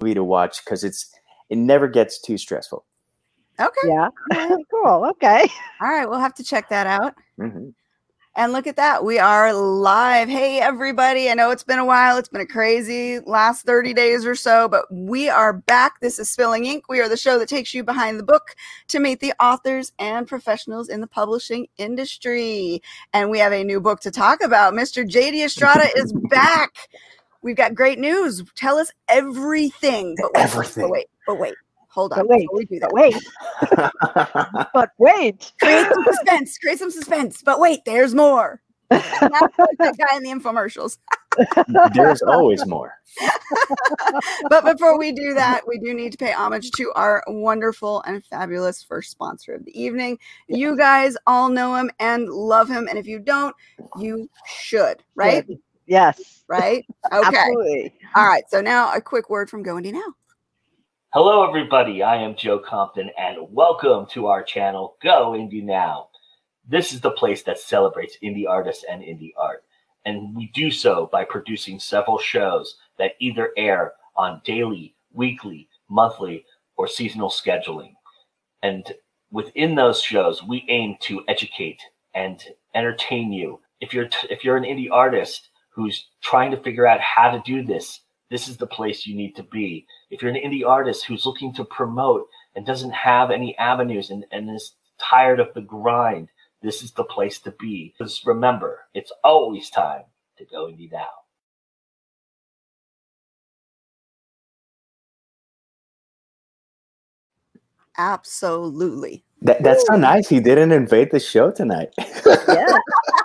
movie to watch because it's it never gets too stressful. Okay. Yeah. cool. Okay. All right. We'll have to check that out. hmm And look at that. We are live. Hey, everybody. I know it's been a while. It's been a crazy last 30 days or so, but we are back. This is Spilling Ink. We are the show that takes you behind the book to meet the authors and professionals in the publishing industry. And we have a new book to talk about. Mr. JD Estrada is back. We've got great news. Tell us everything. But wait, Everything. But wait, but wait. Hold on. But wait, we do but that. wait, but wait. create some suspense. Create some suspense. But wait, there's more. Not like that guy in the infomercials. There's always more. But before we do that, we do need to pay homage to our wonderful and fabulous first sponsor of the evening. You guys all know him and love him. And if you don't, you should, right? Yes. Right? Okay. Absolutely. All right. So now a quick word from Go Indie Now. Hello, everybody. I am Joe Compton, and welcome to our channel, Go Indie Now. This is the place that celebrates indie artists and indie art, and we do so by producing several shows that either air on daily, weekly, monthly, or seasonal scheduling. And within those shows, we aim to educate and entertain you. If you're t- if you're an indie artist who's trying to figure out how to do this, this is the place you need to be. If you're an indie artist who's looking to promote and doesn't have any avenues and, and is tired of the grind, this is the place to be. Because remember, it's always time to go indie now. Absolutely. That, that's so nice. He didn't invade the show tonight. Yeah.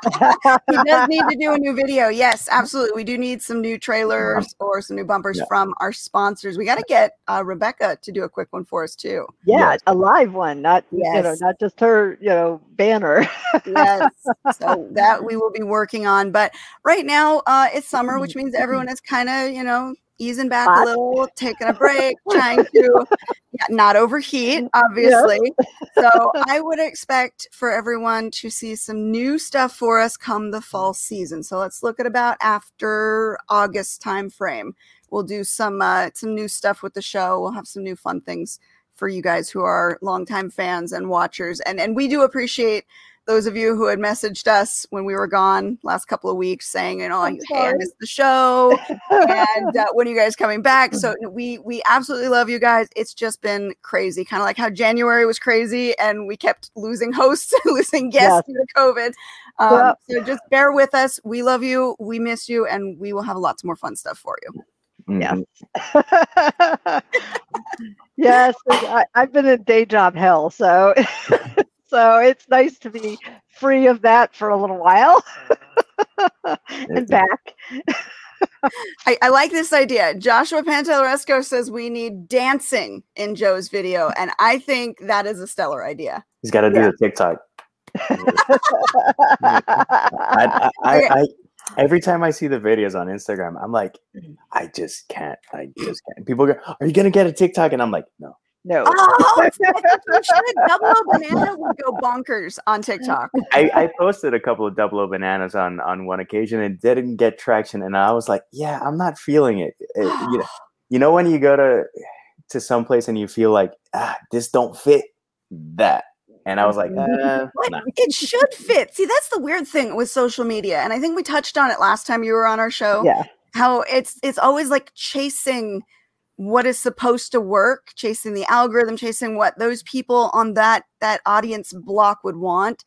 He does need to do a new video. Yes, absolutely. We do need some new trailers or some new bumpers Yeah. from our sponsors. We got to get uh, Rebecca to do a quick one for us too. yeah. Yes. A live one, not you know, not just her, you know, banner. yes. So that we will be working on. But right now, uh, it's summer, which means everyone is kind of, you know, easing back a little, taking a break, trying to yeah, not overheat, obviously. So I would expect for everyone to see some new stuff for us come the fall season. So let's look at about after August time frame. We'll do some uh, some new stuff with the show. We'll have some new fun things for you guys who are longtime fans and watchers. And and we do appreciate those of you who had messaged us when we were gone last couple of weeks saying, you know, I'm hey, I missed the show and uh, when are you guys coming back? So we we absolutely love you guys. It's just been crazy, kind of like how January was crazy and we kept losing hosts, losing guests due to COVID. Um, So just bear with us. We love you. We miss you, and we will have lots more fun stuff for you. Yeah. Mhm. yes, I, I've been in day job hell, so so it's nice to be free of that for a little while and back. I, I like this idea. Joshua Panteleresco says we need dancing in Joe's video, and I think that is a stellar idea. He's got to do Yeah. the TikTok. I, I, I, I, every time I see the videos on Instagram, I'm like, mm. I just can't. I just can't. People go, "Are you gonna get a TikTok?" And I'm like, No. No. Oh, I think we should. Double O Banana would go bonkers on TikTok. I, I posted a couple of double O bananas on on one occasion and didn't get traction, and I was like, Yeah, I'm not feeling it. It- you know, you know when you go to to some place and you feel like ah, this don't fit that, and I was like, uh, But nah. it should fit. See, that's the weird thing with social media, and I think we touched on it last time you were on our show. Yeah. How it's it's always like chasing what is supposed to work, chasing the algorithm, chasing what those people on that that audience block would want.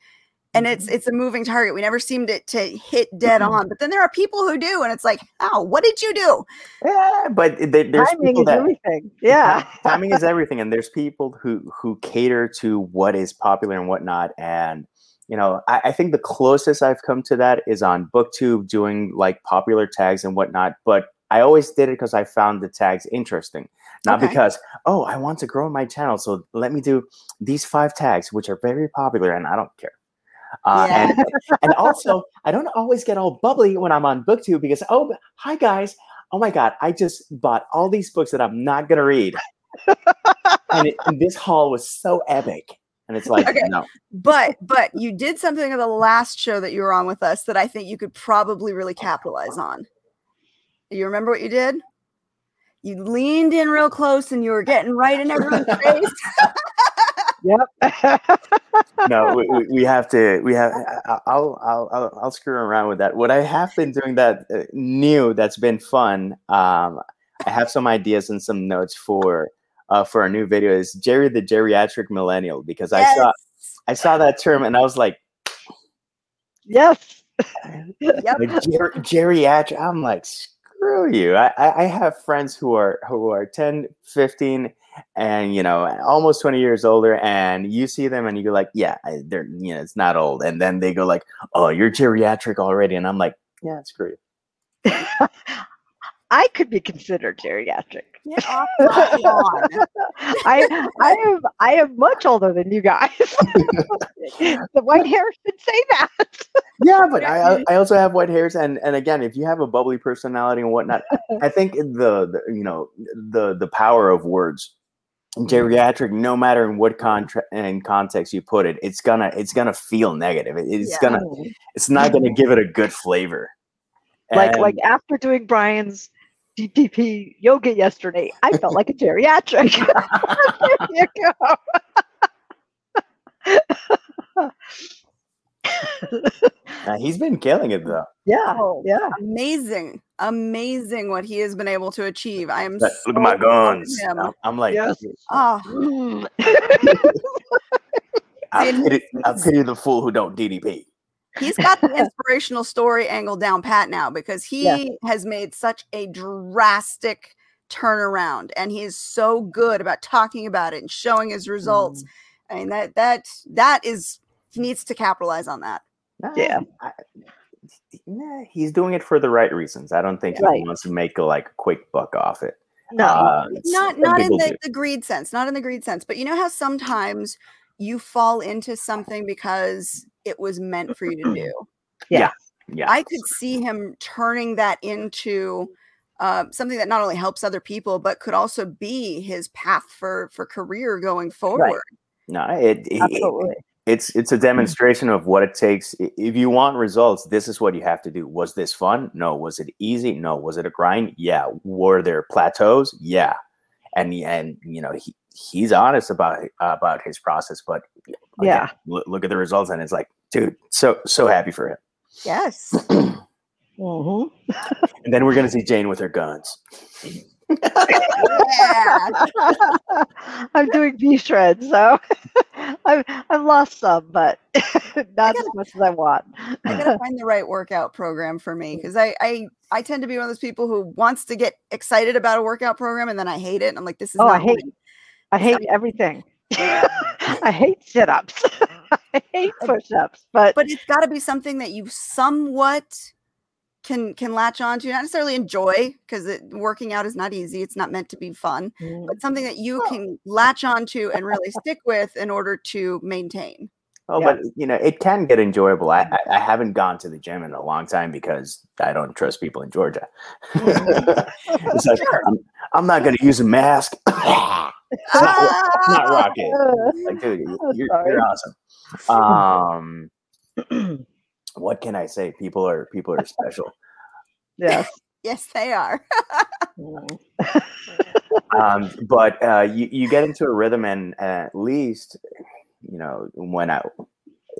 And it's Mm-hmm. it's a moving target. We never seemed it to hit dead on. But then there are people who do, and it's like, oh, what did you do? yeah, but they, there's Timing people is that everything. Yeah. timing is everything and there's people who who cater to what is popular and whatnot and you know I, I think the closest i've come to that is on booktube doing like popular tags and whatnot but i always did it because i found the tags interesting not Okay. because oh i want to grow my channel so let me do these five tags which are very popular and i don't care uh, Yeah. and, and also i don't always get all bubbly when i'm on booktube because oh hi guys oh my god i just bought all these books that i'm not going to read and, it, and this haul was so epic. And it's like, Okay. no, But but you did something in the last show that you were on with us that I think you could probably really capitalize on. You remember what you did? you leaned in real close and you were getting right in everyone's face. Yep. no, we, we- we have to. We have. I- I'll, I'll I'll I'll screw around with that. What I have been doing that uh, new that's been fun. Um, I have some ideas and some notes for uh for a new video. Is Jerry the geriatric millennial? Because I saw I saw that term and I was like, yes. Yep. like, ger- geriatric. I'm like, screw you. I, I I have friends who are who are 10, 15 and you know almost 20 years older and you see them and you go like yeah I- they're you know it's not old and then they go like oh you're geriatric already and i'm like yeah screw you I could be considered geriatric. Get off my lawn. I I am I am much older than you guys. the white hair should say that. Yeah but I, I- also have white hairs and and again if you have a bubbly personality and whatnot i think the, the you know the the power of words geriatric no matter in what mm-hmm. contra- in context you put it it's gonna it's gonna feel negative It- it's Yeah. gonna mm-hmm. it's not gonna mm-hmm. give it a good flavor like And- like after doing Brian's DDP yoga yesterday, I felt like a geriatric. there you go. Uh, he's been killing it though. Yeah, Oh, yeah. amazing, amazing what he has been able to achieve. I am Like, so Look at my guns. I'm- I'm like, Yes. Oh, Mm. I And pity, I he's- pity the fool who don't DDP. he's got the inspirational story angle down pat now because he Yes. has made such a drastic turnaround and he is so good about talking about it and showing his results. I mean that that that is he needs to capitalize on that. Yeah. I- nah, he's doing it for the right reasons. I don't think he wants to make a, like a quick buck off it. No, Uh, not not in the, do. the greed sense not in the greed sense but you know how sometimes you fall into something because it was meant for you to do yeah. Yeah. I could see him turning that into uh, something that not only helps other people but could also be his path for for career going forward No, it, it- absolutely. It's it's a demonstration of what it takes. If you want results, this is what you have to do. Was this fun? No. Was it easy? No. Was it a grind? Yeah. Were there plateaus? Yeah. And and you know he he's honest about about his process, but again, Yeah. look, look at the results, and it's like, dude, so so happy for him. yes hmm And then we're gonna see Jane with her guns. I'm doing B shred, so I've I've lost some, but not as much as I want. I gotta find the right workout program for me because I, I I tend to be one of those people who wants to get excited about a workout program and then I hate it. And I'm like, this is Oh, I not hate me. I hate everything. I hate sit ups. I hate push ups, but, but it's got to be something that you somewhat can can latch on to not necessarily enjoy because working out is not easy it's not meant to be fun Mm, but something that you can latch on to and really stick with in order to maintain Oh, Yeah. but you know, it can get enjoyable. I, I I haven't gone to the gym in a long time because I don't trust people in Georgia. it's like I'm, I'm not going to use a mask. it's not, it's not rocket. Like, dude, you- I'm you're, you're awesome. Um, what can I say? People are people are special. yes. yes they are Mm. um, but uh, you you get into a rhythm, and at least you know when I.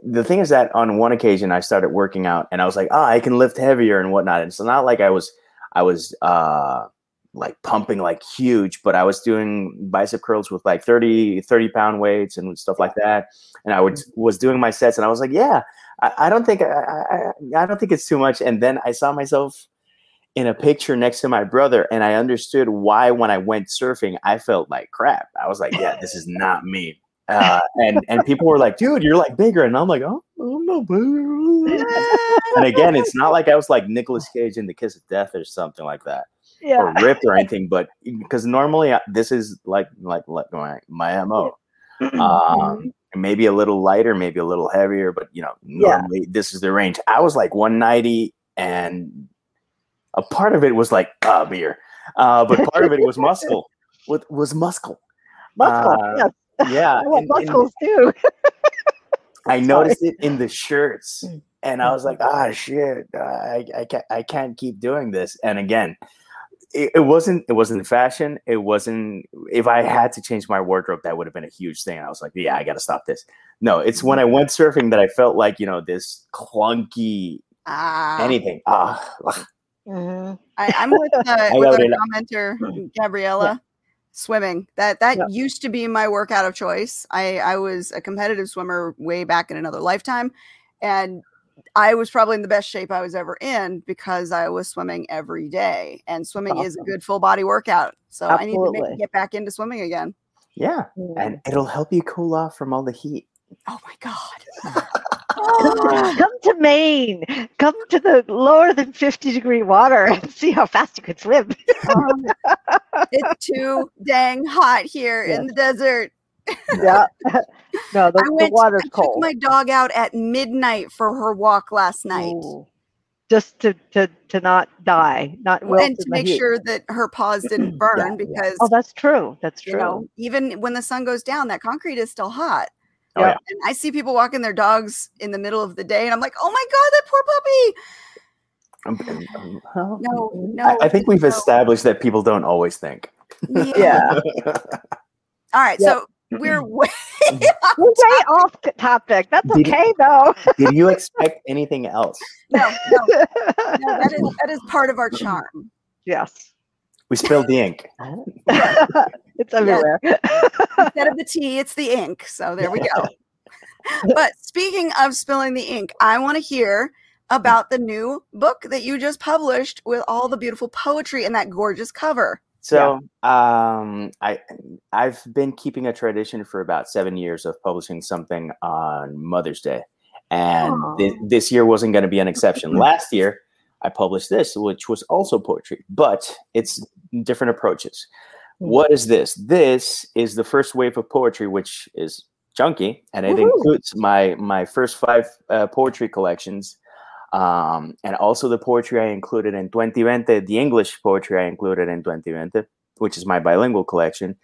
The thing is that on one occasion I started working out, and I was like, "Ah, I can lift heavier and whatnot." And it's not like I was, I was uh, like pumping like huge, but I was doing bicep curls with like 30, 30 pound weights and stuff like that. And I would was doing my sets, and I was like, "Yeah, I, I don't think I, I, I don't think it's too much." And then I saw myself in a picture next to my brother and I understood why when I went surfing I felt like crap. I was like, yeah, this is not me. Uh, and and people were like, dude, you're like bigger, and I'm like, oh, I'm not bigger. and again, it's not like I was like Nicolas Cage in The Kiss of Death or something like that, Yeah. or ripped or anything. But because normally I, this is like like like my, my mo. Um, maybe a little lighter, maybe a little heavier, but you know, Yeah. normally this is the range. I was like 190, and a part of it was like ah beer, uh, but part of it was muscle. With was muscle. Muscle. Uh, yes. Yeah, I want and- and too. I noticed it in the shirts, Mm. and I was like, ah shit, uh, I I can't I can't keep doing this. And again, it, it wasn't it wasn't fashion. It wasn't if I had to change my wardrobe, that would have been a huge thing. I was like, yeah, I gotta stop this. No, it's when I went surfing that I felt like, you know, this clunky Ah, anything. Ah, ugh. Mhm. I, I'm with, uh, with know our they- commenter, Gabriella. Swimming that that Yeah. used to be my workout of choice. I I was a competitive swimmer way back in another lifetime, and I was probably in the best shape I was ever in because I was swimming every day. And swimming is a good full body workout. So I need to make, get back into swimming again. yeah. Mm. And it'll help you cool off from all the heat. Oh my god! Come, come to Maine. Come to the lower than 50 degree water and see how fast you can swim. Um, it's too dang hot here in the desert. Yeah. no, the, I the water's I took cold. my dog out at midnight for her walk last night. Ooh. Just to, to, to not die, not wilt and to make heat. sure that her paws didn't burn yeah. because Oh, that's true. That's you true. know even when the sun goes down that concrete is still hot Oh, Yeah. yeah. and i see people walking their dogs in the middle of the day and i'm like oh my god that poor puppy Um, um, well, no no I, I think we've no. established that people don't always think. yeah. Yeah. all right Yep. so we're way We're way off topic. That's Did- okay, though. Did you expect anything else? no, no, no that is that is part of our charm. Yes. We spilled the ink. it's everywhere. instead of the tea it's the ink. So there we go. But speaking of spilling the ink i want to hear about the new book that you just published with all the beautiful poetry and that gorgeous cover So, um, I I've been keeping a tradition for about seven years of publishing something on Mother's Day, and Aw. this year wasn't going to be an exception. Last year, I published this, which was also poetry, but it's different approaches. Mm. What is this? This is the first wave of poetry, which is chunky, and it Woohoo. includes my my first five uh, poetry collections um, and also the poetry I included in 2020, the English poetry I included in 2020, which is my bilingual collection,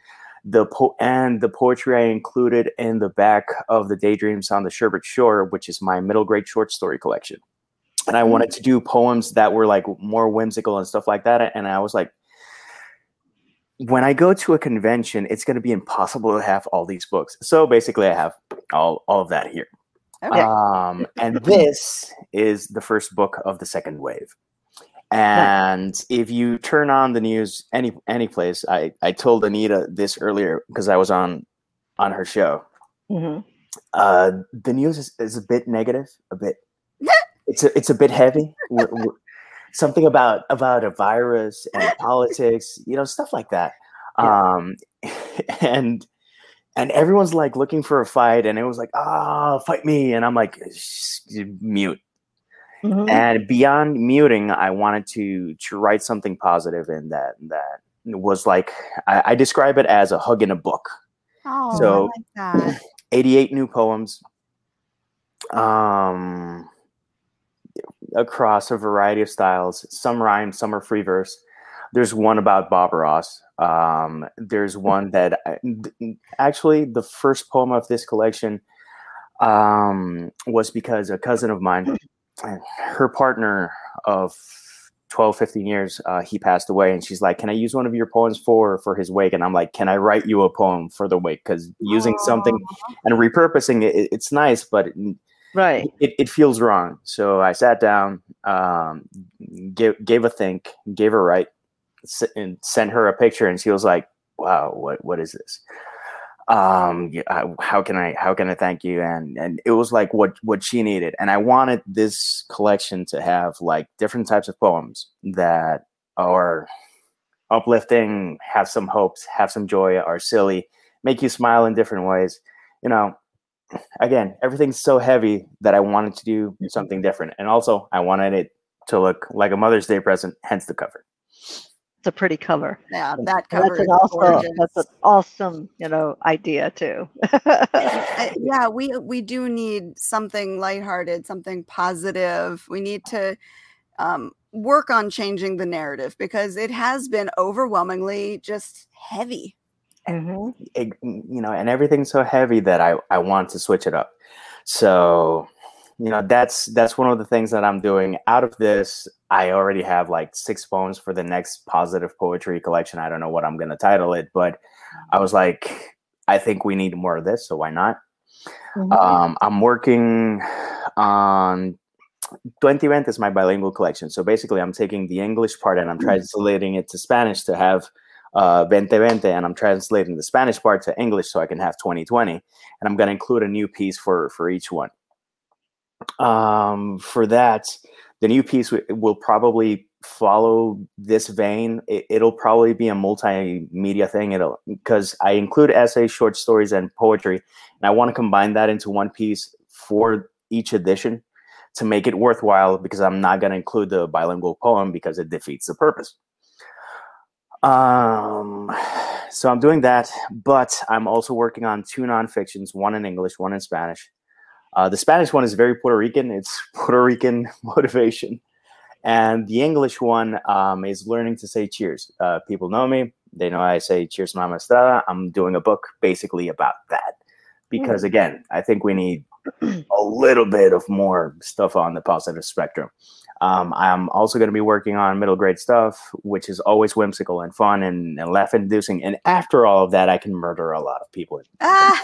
the po- and the poetry I included in the back of the Daydreams on the Sherbet Shore, which is my middle grade short story collection. And I wanted to do poems that were like more whimsical and stuff like that. And I was like, when I go to a convention, it's going to be impossible to have all these books. So basically, I have all, all of that here. Okay Um, and this is the first book of the second wave. And if you turn on the news any any place, I, I told Anita this earlier because I was on on her show. Mhm. Uh, the news is, is a bit negative, a bit. It's a it's a bit heavy. We're- we're- something about about a virus and politics, you know, stuff like that. Yeah. Um, and and everyone's like looking for a fight, and it was like, ah, fight me, and I'm like, "Shh, mute. Mhm. And beyond muting, I wanted to to write something positive in that that was like I, I describe it as a hug in a book. oh so- like that 88 new poems um across a variety of styles some rhyme some are free verse there's one about bob ross um there's one that I, actually the first poem of this collection um was because a cousin of mine her partner of 12 15 years uh, he passed away and she's like can i use one of your poems for for his wake and i'm like can i write you a poem for the wake because using something and repurposing it, it- it's nice, but it, Right. it, it feels wrong. So I sat down, um, gave gave a think, gave a write, and sent her a picture, and she was like, "Wow, what what is this? Um, how can I how can I thank you?" And and it was like what what she needed, and I wanted this collection to have like different types of poems that are uplifting, have some hopes, have some joy, are silly, make you smile in different ways. You know, again, everything's so heavy that I wanted to do something different. And also, I wanted it to look like a Mother's Day present, hence the cover. It's a pretty cover. yeah that And cover That's is an also gorgeous. that's an awesome, you know, idea too. Yeah we we do need something lighthearted something positive we need to um, work on changing the narrative because it has been overwhelmingly just heavy Mhm. It- you know, and everything's so heavy that I, I want to switch it up. So you know that's that's one of the things that i'm doing out of this i already have like six poems for the next positive poetry collection i don't know what i'm going to title it but i was like i think we need more of this so why not mm-hmm. um, i'm working on 2020 is my bilingual collection so basically i'm taking the english part and i'm mm-hmm. translating it to spanish to have uh, 2020 and I'm translating the Spanish part to English so I can have 2020. And I'm going to include a new piece for, for each one um, for that, the new piece w- will probably follow this vein. It, will probably be a multimedia thing. It'll because I include essays, short stories, and poetry, and I want to combine that into one piece for each edition to make it worthwhile. Because I'm not going to include the bilingual poem because it defeats the purpose. Um, so I'm doing that, but I'm also working on two nonfictions, one in English, one in Spanish. Uh, the Spanish one is very Puerto Rican. It's Puerto Rican motivation. And the English one um, is learning to say cheers. Uh, people know me. They know I say cheers, Mama Estrada. I'm doing a book basically about that. Because mm. again, I think we need a little bit of more stuff on the positive spectrum. Um, I'm also going to be working on middle grade stuff, which is always whimsical and fun and, and laugh inducing. And after all of that, I can murder a lot of people. Ah.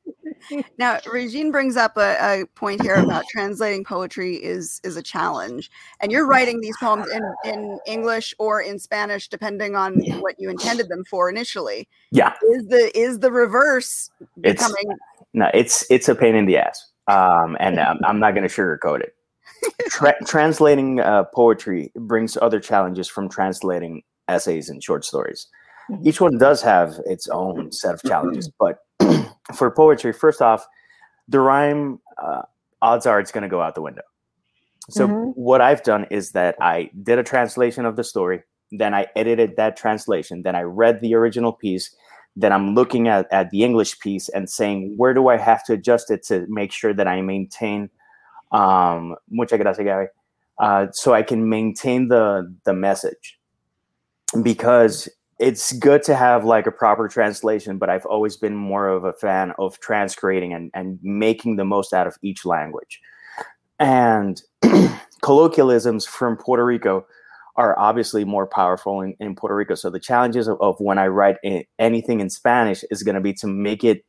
now, Regine brings up a, a, point here about translating poetry is is a challenge, and you're writing these poems in in English or in Spanish, depending on what you intended them for initially. Yeah, is the is the reverse becoming? It's, no, it's it's a pain in the ass, um, and I'm not going to sugarcoat it. Tra- translating uh, poetry brings other challenges from translating essays and short stories. Mm-hmm. Each one does have its own set of challenges, but for poetry, first off, the rhyme uh, odds are it's going to go out the window. So mm-hmm. what I've done is that I did a translation of the story, then I edited that translation, then I read the original piece, then I'm looking at, at the English piece and saying where do I have to adjust it to make sure that I maintain um, muchas gracias, Gabby. Uh, so I can maintain the the message because it's good to have like a proper translation, but I've always been more of a fan of transcreating and, and making the most out of each language. And colloquialisms from Puerto Rico are obviously more powerful in, in Puerto Rico. So the challenges of, of when I write in, anything in Spanish is going to be to make it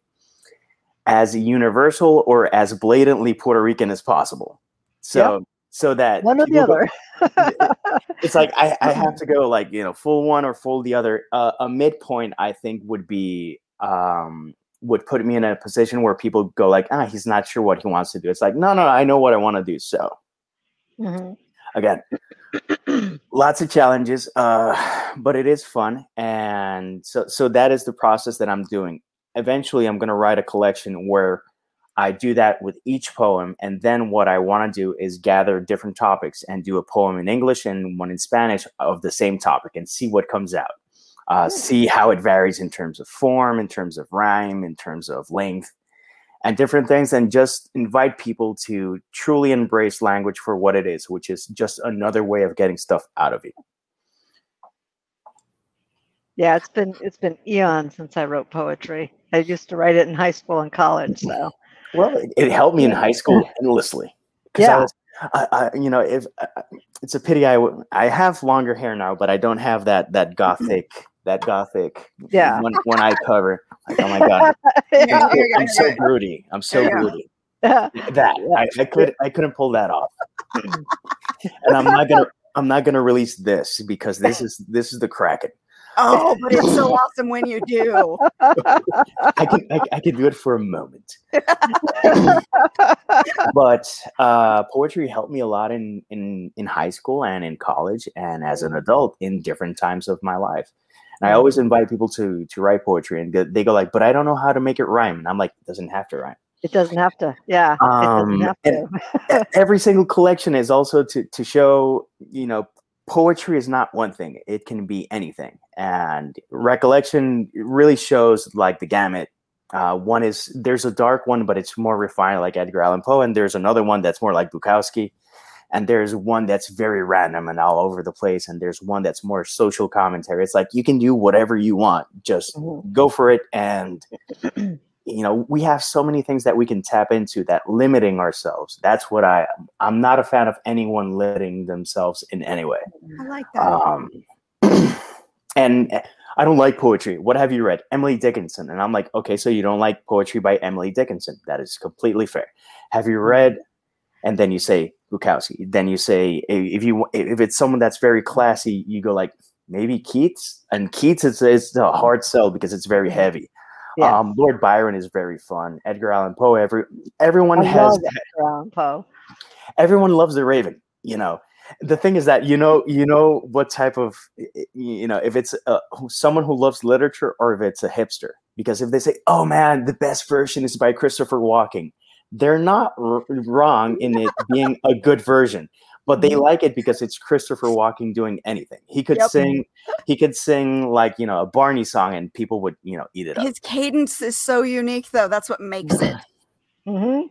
as universal or as blatantly Puerto Rican as possible. So yep. so that one or the other. it's like I, I have to go like you know full one or full the other. Uh, a midpoint I think would be um, would put me in a position where people go like ah he's not sure what he wants to do. It's like no no I know what I want to do. So mm-hmm. again, lots of challenges, uh, but it is fun, and so so that is the process that I'm doing eventually I'm going to write a collection where I do that with each poem. And then what I want to do is gather different topics and do a poem in English and one in Spanish of the same topic and see what comes out. Uh, see how it varies in terms of form, in terms of rhyme, in terms of length, and different things. And just invite people to truly embrace language for what it is, which is just another way of getting stuff out of you. Yeah, it's been it's been eons since I wrote poetry. I used to write it in high school and college. So, well, it, it helped me in high school endlessly. Yeah. I was, I, I, you know, if it's a pity, I I have longer hair now, but I don't have that that mm-hmm. gothic that gothic yeah one, one eye cover. Like, oh my god, yeah, I'm, I'm so broody. I'm so yeah. broody. That I, I could I couldn't pull that off, and I'm not gonna I'm not gonna release this because this is this is the Kraken. Oh, but it's so awesome when you do. I can I, I can do it for a moment. but uh, poetry helped me a lot in, in in high school and in college and as an adult in different times of my life. And I always invite people to to write poetry, and they go like, "But I don't know how to make it rhyme." And I'm like, "It doesn't have to rhyme." It doesn't have to. Yeah. Um, have to. every single collection is also to to show you know poetry is not one thing it can be anything and recollection really shows like the gamut uh, one is there's a dark one but it's more refined like edgar allan poe and there's another one that's more like bukowski and there's one that's very random and all over the place and there's one that's more social commentary it's like you can do whatever you want just mm-hmm. go for it and you know we have so many things that we can tap into that limiting ourselves. That's what i i'm not a fan of anyone limiting themselves in any way. I like that. um and eh, i don't like poetry. What have you read? Emily dickinson. And i'm like okay so you don't like poetry by emily dickinson. That is completely fair. Have you mm-hmm. read and then you say bukowski. Then you say if you if it's someone that's very classy you go like maybe keats? And keats is, is a hard sell because it's very mm-hmm. heavy Yeah. um, Lord Byron is very fun. Edgar Allan Poe. Every everyone I has Edgar Allan Poe. everyone loves the Raven. You know, the thing is that you know you know what type of you know if it's uh, someone who loves literature or if it's a hipster. Because if they say, "Oh man, the best version is by Christopher Walken," they're not r- wrong in it being a good version. But they like it because it's Christopher Walken doing anything. He could Yep. sing, he could sing like you know a Barney song, and people would you know eat it up. His cadence is so unique, though. That's what makes it. hmm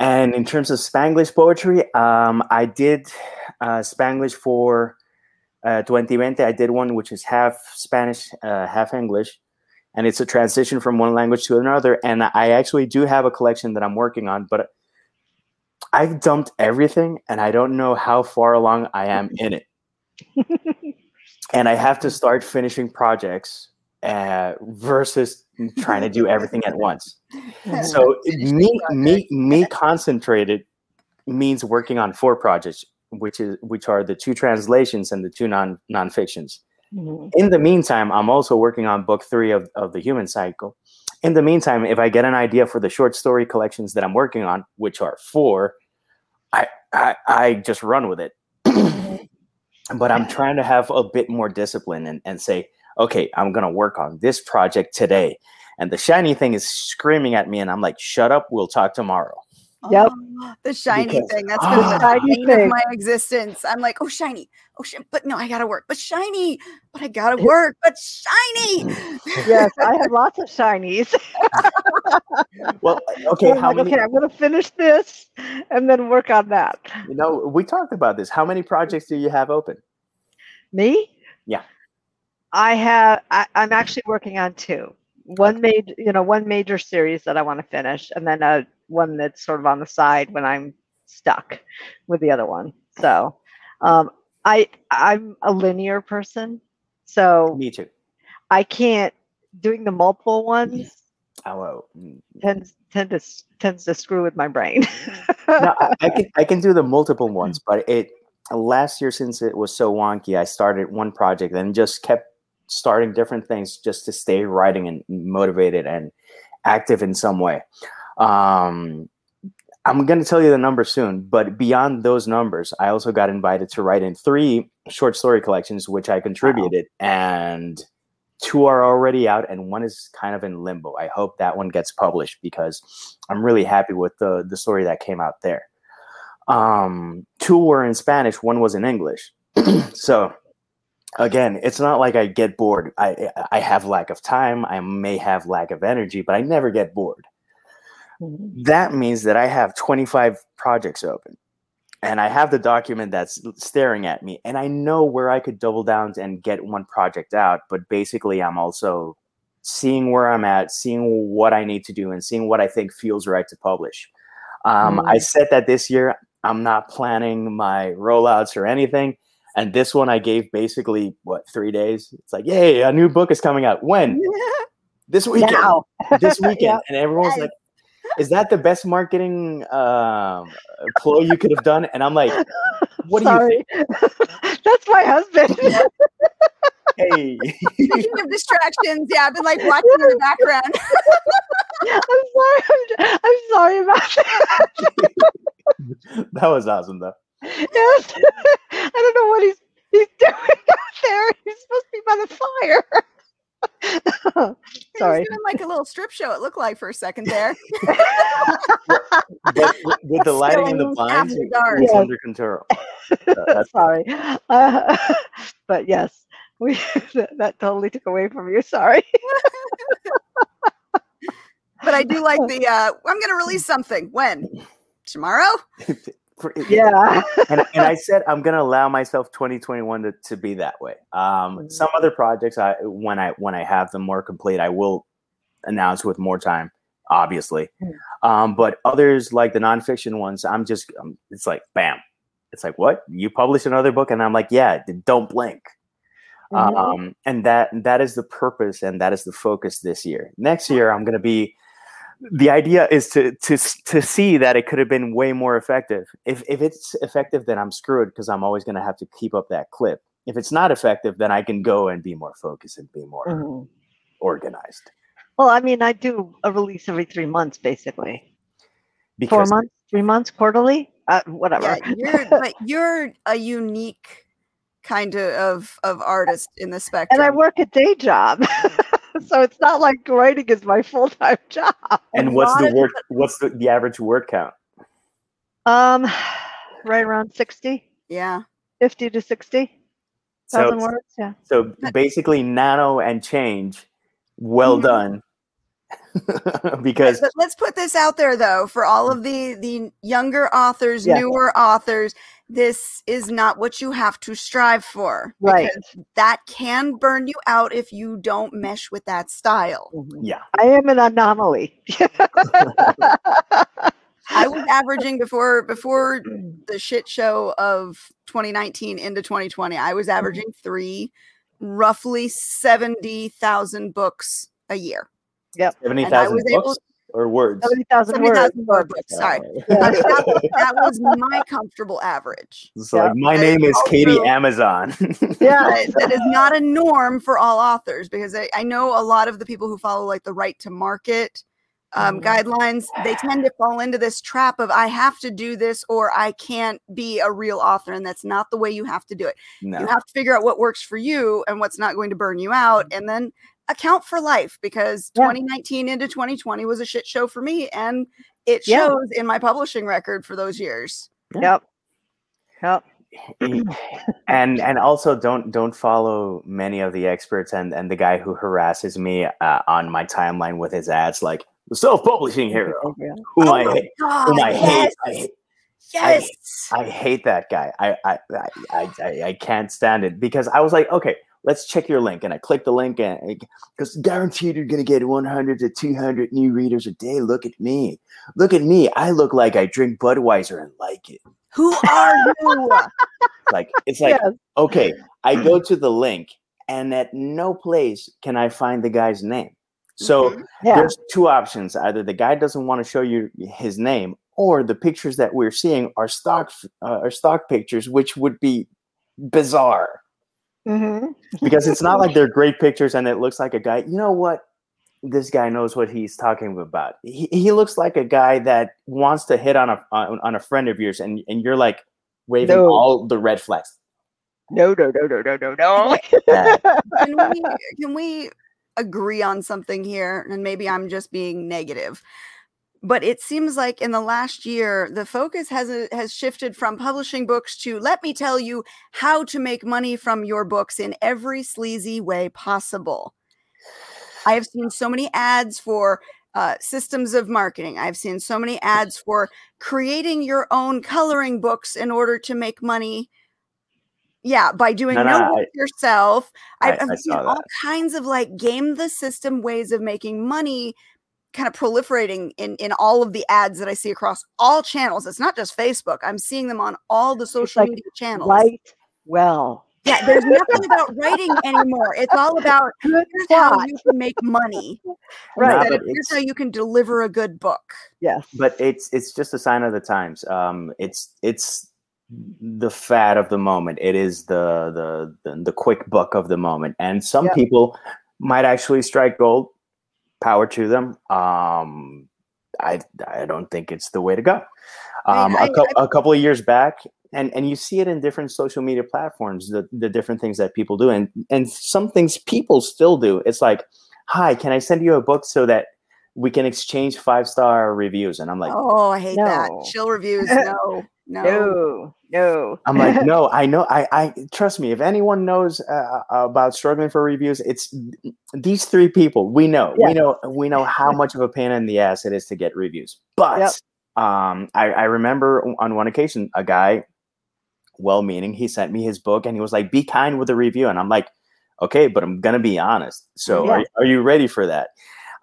And in terms of Spanglish poetry, um, I did uh, Spanglish for uh, 2020. I did one which is half Spanish, uh, half English, and it's a transition from one language to another. And I actually do have a collection that I'm working on, but I've dumped everything, and I don't know how far along I am in it. and I have to start finishing projects uh, versus trying to do everything at once so me me me concentrated means working on four projects which is which are the two translations and the two non non-fictions Mhm. in the meantime i'm also working on book three of, of the human cycle in the meantime if i get an idea for the short story collections that i'm working on which are four i i, I just run with it. But i'm trying to have a bit more discipline and, and say okay i'm going to work on this project today. And the shiny thing is screaming at me and i'm like shut up we'll talk tomorrow Yep. Oh, the shiny Because- thing. That's Ah. been the Shiny bane of my existence. I'm like, oh, shiny. Oh, shit. But no, I got to work. But shiny. But I got to work. But shiny. yes, I have lots of shinies. well okay I'm how like, many okay, I'm going to finish this and then work on that. you know we talked about this how many projects do you have open Me? Yeah. I have. I, I'm actually working on two. One made, you know, one major series that I want to finish, and then a one that's sort of on the side when I'm stuck with the other one. So, um, I I'm a linear person, so me too I can't doing the multiple ones oh, well, mm. tends tend to tends to screw with my brain. no, I, I can I can do the multiple ones, but it last year since it was so wonky, I started one project and just kept starting different things just to stay writing and motivated and active in some way. Um, I'm going to tell you the number soon, but beyond those numbers, I also got invited to write in three short story collections, which I contributed, and two are already out, and one is kind of in limbo. I hope that one gets published because I'm really happy with the the story that came out there. Um, two were in Spanish, one was in English. so again, it's not like I get bored. I I have lack of time. I may have lack of energy, but I never get bored. That means that I have 25 projects open. And I have the document that's staring at me, and I know where I could double down and get one project out. But basically, I'm also seeing where I'm at, seeing what I need to do, and seeing what I think feels right to publish. Um, I said that this year I'm not planning my rollouts or anything. And this one I gave basically what three days. It's like, yay, a new book is coming out. When? This weekend. This weekend. Yeah. And everyone's Yes. like, is that the best marketing um, ploy you could have done? And I'm like, what do you Sorry. That's my husband. hey, Speaking of distractions, yeah, I've been like watching in the background. I'm sorry. I'm, I'm sorry about that. that was awesome though. Yes. I don't know what he's he's doing out there. He's supposed to be by the fire. He sorry. was like a little strip show. It looked like for a second there. But with- with the lighting and the Spilling blinds, after it was Yes. under control. Uh, that's- sorry. Uh, but yes, we that, that totally took away from you. Sorry. But I do like the. uh I'm going to release something. When? Tomorrow? For- Yeah. and, and I said I'm gonna allow myself 2021 to, to be that way. Um, some other projects, I when I when I have them more complete, I will announce with more time, obviously. Mm. Um, but others like the nonfiction ones, I'm just um, it's like bam. It's like what you published another book, and I'm like, yeah, don't blink. Mhm. Um, and that that is the purpose and that is the focus this year. Next year, I'm going to be. The idea is to to to see that it could have been way more effective. If if it's effective, then I'm screwed because I'm always going to have to keep up that clip. If it's not effective, then I can go and be more focused and be more Mhm. organized. Well, I mean, I do a release every three months, basically. Four months, three months, quarterly, uh, whatever. Yeah, you're but you're a unique kind of of, of artist in the spectrum. and I work a day job, so it's not like writing is my full time job. and what's the of work? What's the, the average word count? Um, right around 60, yeah. 50 to sixty thousand So words. Yeah. so basically, nano and change. Well Mhm. done. because But let's put this out there though for all of the the younger authors, Yeah. newer authors, this is not what you have to strive for. Right. because That can burn you out if you don't mesh with that style. Mhm. yeah, I am an anomaly. I was averaging before before the shit show of 2019 into 2020. I was averaging 3 roughly 70,000 books a year. seventy And I was able books or words. 70,000 words. 70,000 word books. Sorry. Yeah. But that, that was my comfortable average. So Yeah. like, my But name is Katie also- Amazon. Yeah. that, that is not a norm for all authors because I, I know a lot of the people who follow like the write to market um, Mhm. guidelines they tend to fall into this trap of i have to do this or i can't be a real author and that's not the way you have to do it no. you have to figure out what works for you and what's not going to burn you out and then account for life because Yeah. 2019 into 2020 was a shit show for me and it Yeah. shows in my publishing record for those years Yep. Yep. and and also don't don't follow many of the experts and and the guy who harasses me uh, on my timeline with his ads like the self-publishing hero Yeah. whom oh I my hate, god whom I hate. yes, I hate yes. I hate that guy. I I, I I I I can't stand it because I was like, okay, let's check your link, and I click the link, and because guaranteed you're gonna get 100 to 200 new readers a day. Look at me, look at me. I look like I drink Budweiser and like it. who are you Like it's like Yes. okay, I go to the link, and at no place can I find the guy's name. So Mhm. Yeah. there's two options: either the guy doesn't want to show you his name, or the pictures that we're seeing are stock uh, are stock pictures, which would be bizarre Mhm. because it's not like they're great pictures and it looks like a guy. You know what? This guy knows what he's talking about. He, he looks like a guy that wants to hit on a on, on a friend of yours, and and you're like waving No. all the red flags. No, no, no, no, no, no, no. Can we can we agree on something here and maybe i'm just being negative but it seems like in the last year the focus has uh, has shifted from publishing books to let me tell you how to make money from your books in every sleazy way possible. I have seen so many ads for uh, systems of marketing. I've seen so many ads for creating your own coloring books in order to make money. Yeah by doing No, no, no, work yourself. I- I've, I've I seen all kinds of like game the system ways of making money kind of proliferating in in all of the ads that I see across all channels. It's not just Facebook. I'm seeing them on all the social like media channels. Write well. Yeah, there's nothing about writing anymore. It's all about Good here's how you can make money. Right. Nah, instead but of, here's how you can deliver a good book. Yes. but it's it's just a sign of the times. Um, it's it's the fad of the moment. It is the the the, the quick buck of the moment, and some Yeah. people might actually strike gold. Power to them. Um, I I don't think it's the way to go. Um, mean, a, I- a couple of years back, and and you see it in different social media platforms. The the different things that people do, and and some things people still do. It's like, hi, can I send you a book so that we can exchange five star reviews? And I'm like, Oh, I hate that. Chill reviews. No, no. No. No. I'm like, no, I know. I, I trust me. If anyone knows uh, about struggling for reviews, it's these three people. We know, we know, we know how much of a pain in the ass it is to get reviews. But Yep. um, I, I remember on one occasion, a guy, well-meaning, he sent me his book and he was like, "Be kind with the review," and I'm like, "Okay, but I'm gonna be honest. So Yeah. are, are you ready for that?"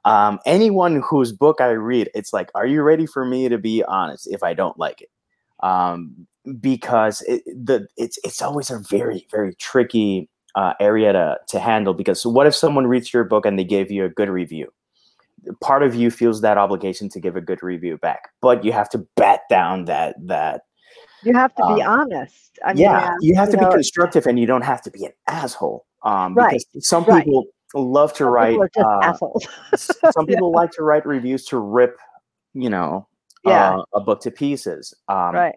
Um, anyone whose book I read, it's like, are you ready for me to be honest if I don't like it? Um, because it, the it's it's always a very very tricky uh, area to to handle. Because what if someone reads your book and they gave you a good review? Part of you feels that obligation to give a good review back, but you have to bat down that that You have to be Um, honest. I mean, yeah, you have to you be constructive and you don't have to be an asshole um Right, because some right. Love to some write people are just uh, some people like to write reviews to rip you know Yeah. uh, a book to pieces um right.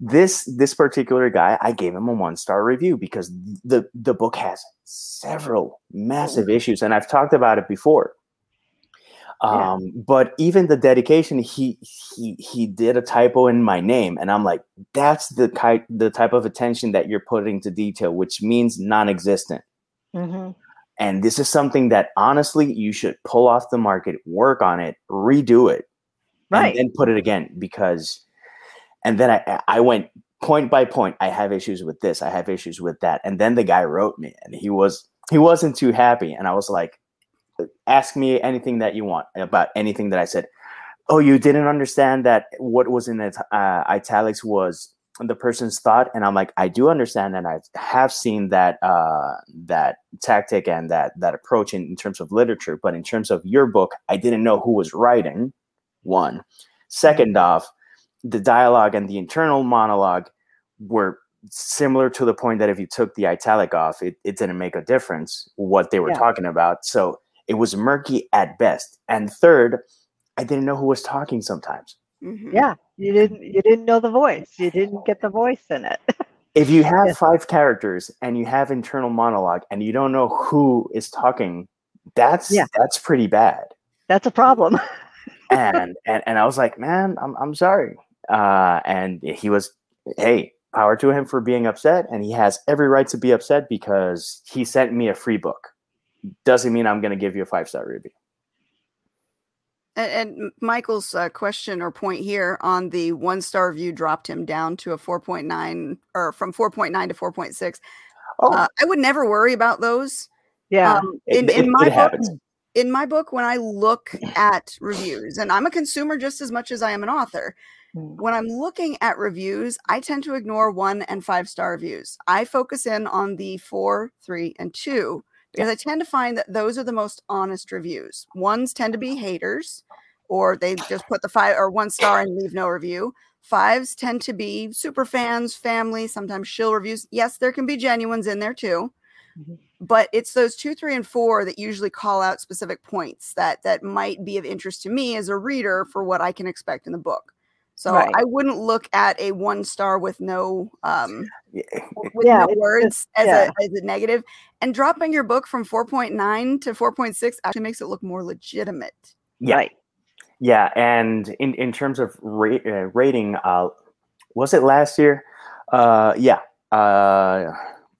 this this particular guy i gave him a one star review because the the book has several massive issues and i've talked about it before Yeah. um but even the dedication he he he did a typo in my name and i'm like that's the type the type of attention that you're putting to detail which means non-existent hmm and this is something that honestly you should pull off the market work on it redo it Right. and then put it again because and then I I went point by point. I have issues with this. I have issues with that. And then the guy wrote me, and he was he wasn't too happy. And I was like, ask me anything that you want about anything that I said. Oh, you didn't understand that what was in it, uh, italics was the person's thought, and I'm like, I do understand, and I have seen that uh, that tactic and that that approach in, in terms of literature. But in terms of your book, I didn't know who was writing. One, second off, the dialogue and the internal monologue were similar to the point that if you took the italic off, it, it didn't make a difference what they were Yeah. talking about. So it was murky at best. And third, I didn't know who was talking sometimes. Mhm. Yeah. You didn't you didn't know the voice. You didn't get the voice in it. If you have five characters and you have internal monologue and you don't know who is talking, that's Yeah. that's pretty bad. That's a problem. and and and I was like, man, I'm I'm sorry. Uh, and he was, hey, power to him for being upset, and he has every right to be upset because he sent me a free book. Doesn't mean I'm going to give you a five star review. And, and Michael's uh, question or point here on the one star review dropped him down to a 4.9 or from 4.9 to 4.6. Oh, Uh, I would never worry about those. yeah. Um, it, in, it- in my book, in my book, when I look at reviews, and I'm a consumer just as much as I am an author, Mm. when I'm looking at reviews, I tend to ignore one and five star reviews. I focus in on the four, three, and two because I tend to find that those are the most honest reviews. Ones tend to be haters, or they just put the five or one star and leave no review. Fives tend to be super fans, family, sometimes shill reviews. Yes, there can be genuines in there too Mhm. but it's those two three and four that usually call out specific points that that might be of interest to me as a reader for what i can expect in the book so Right. i wouldn't look at a one star with no um with Yeah, no words as yeah. a as a negative and dropping your book from 4.9 to 4.6 actually makes it look more legitimate yeah, Right. yeah. And in in terms of ra- uh, rating, uh, was it last year? Uh, yeah. Uh,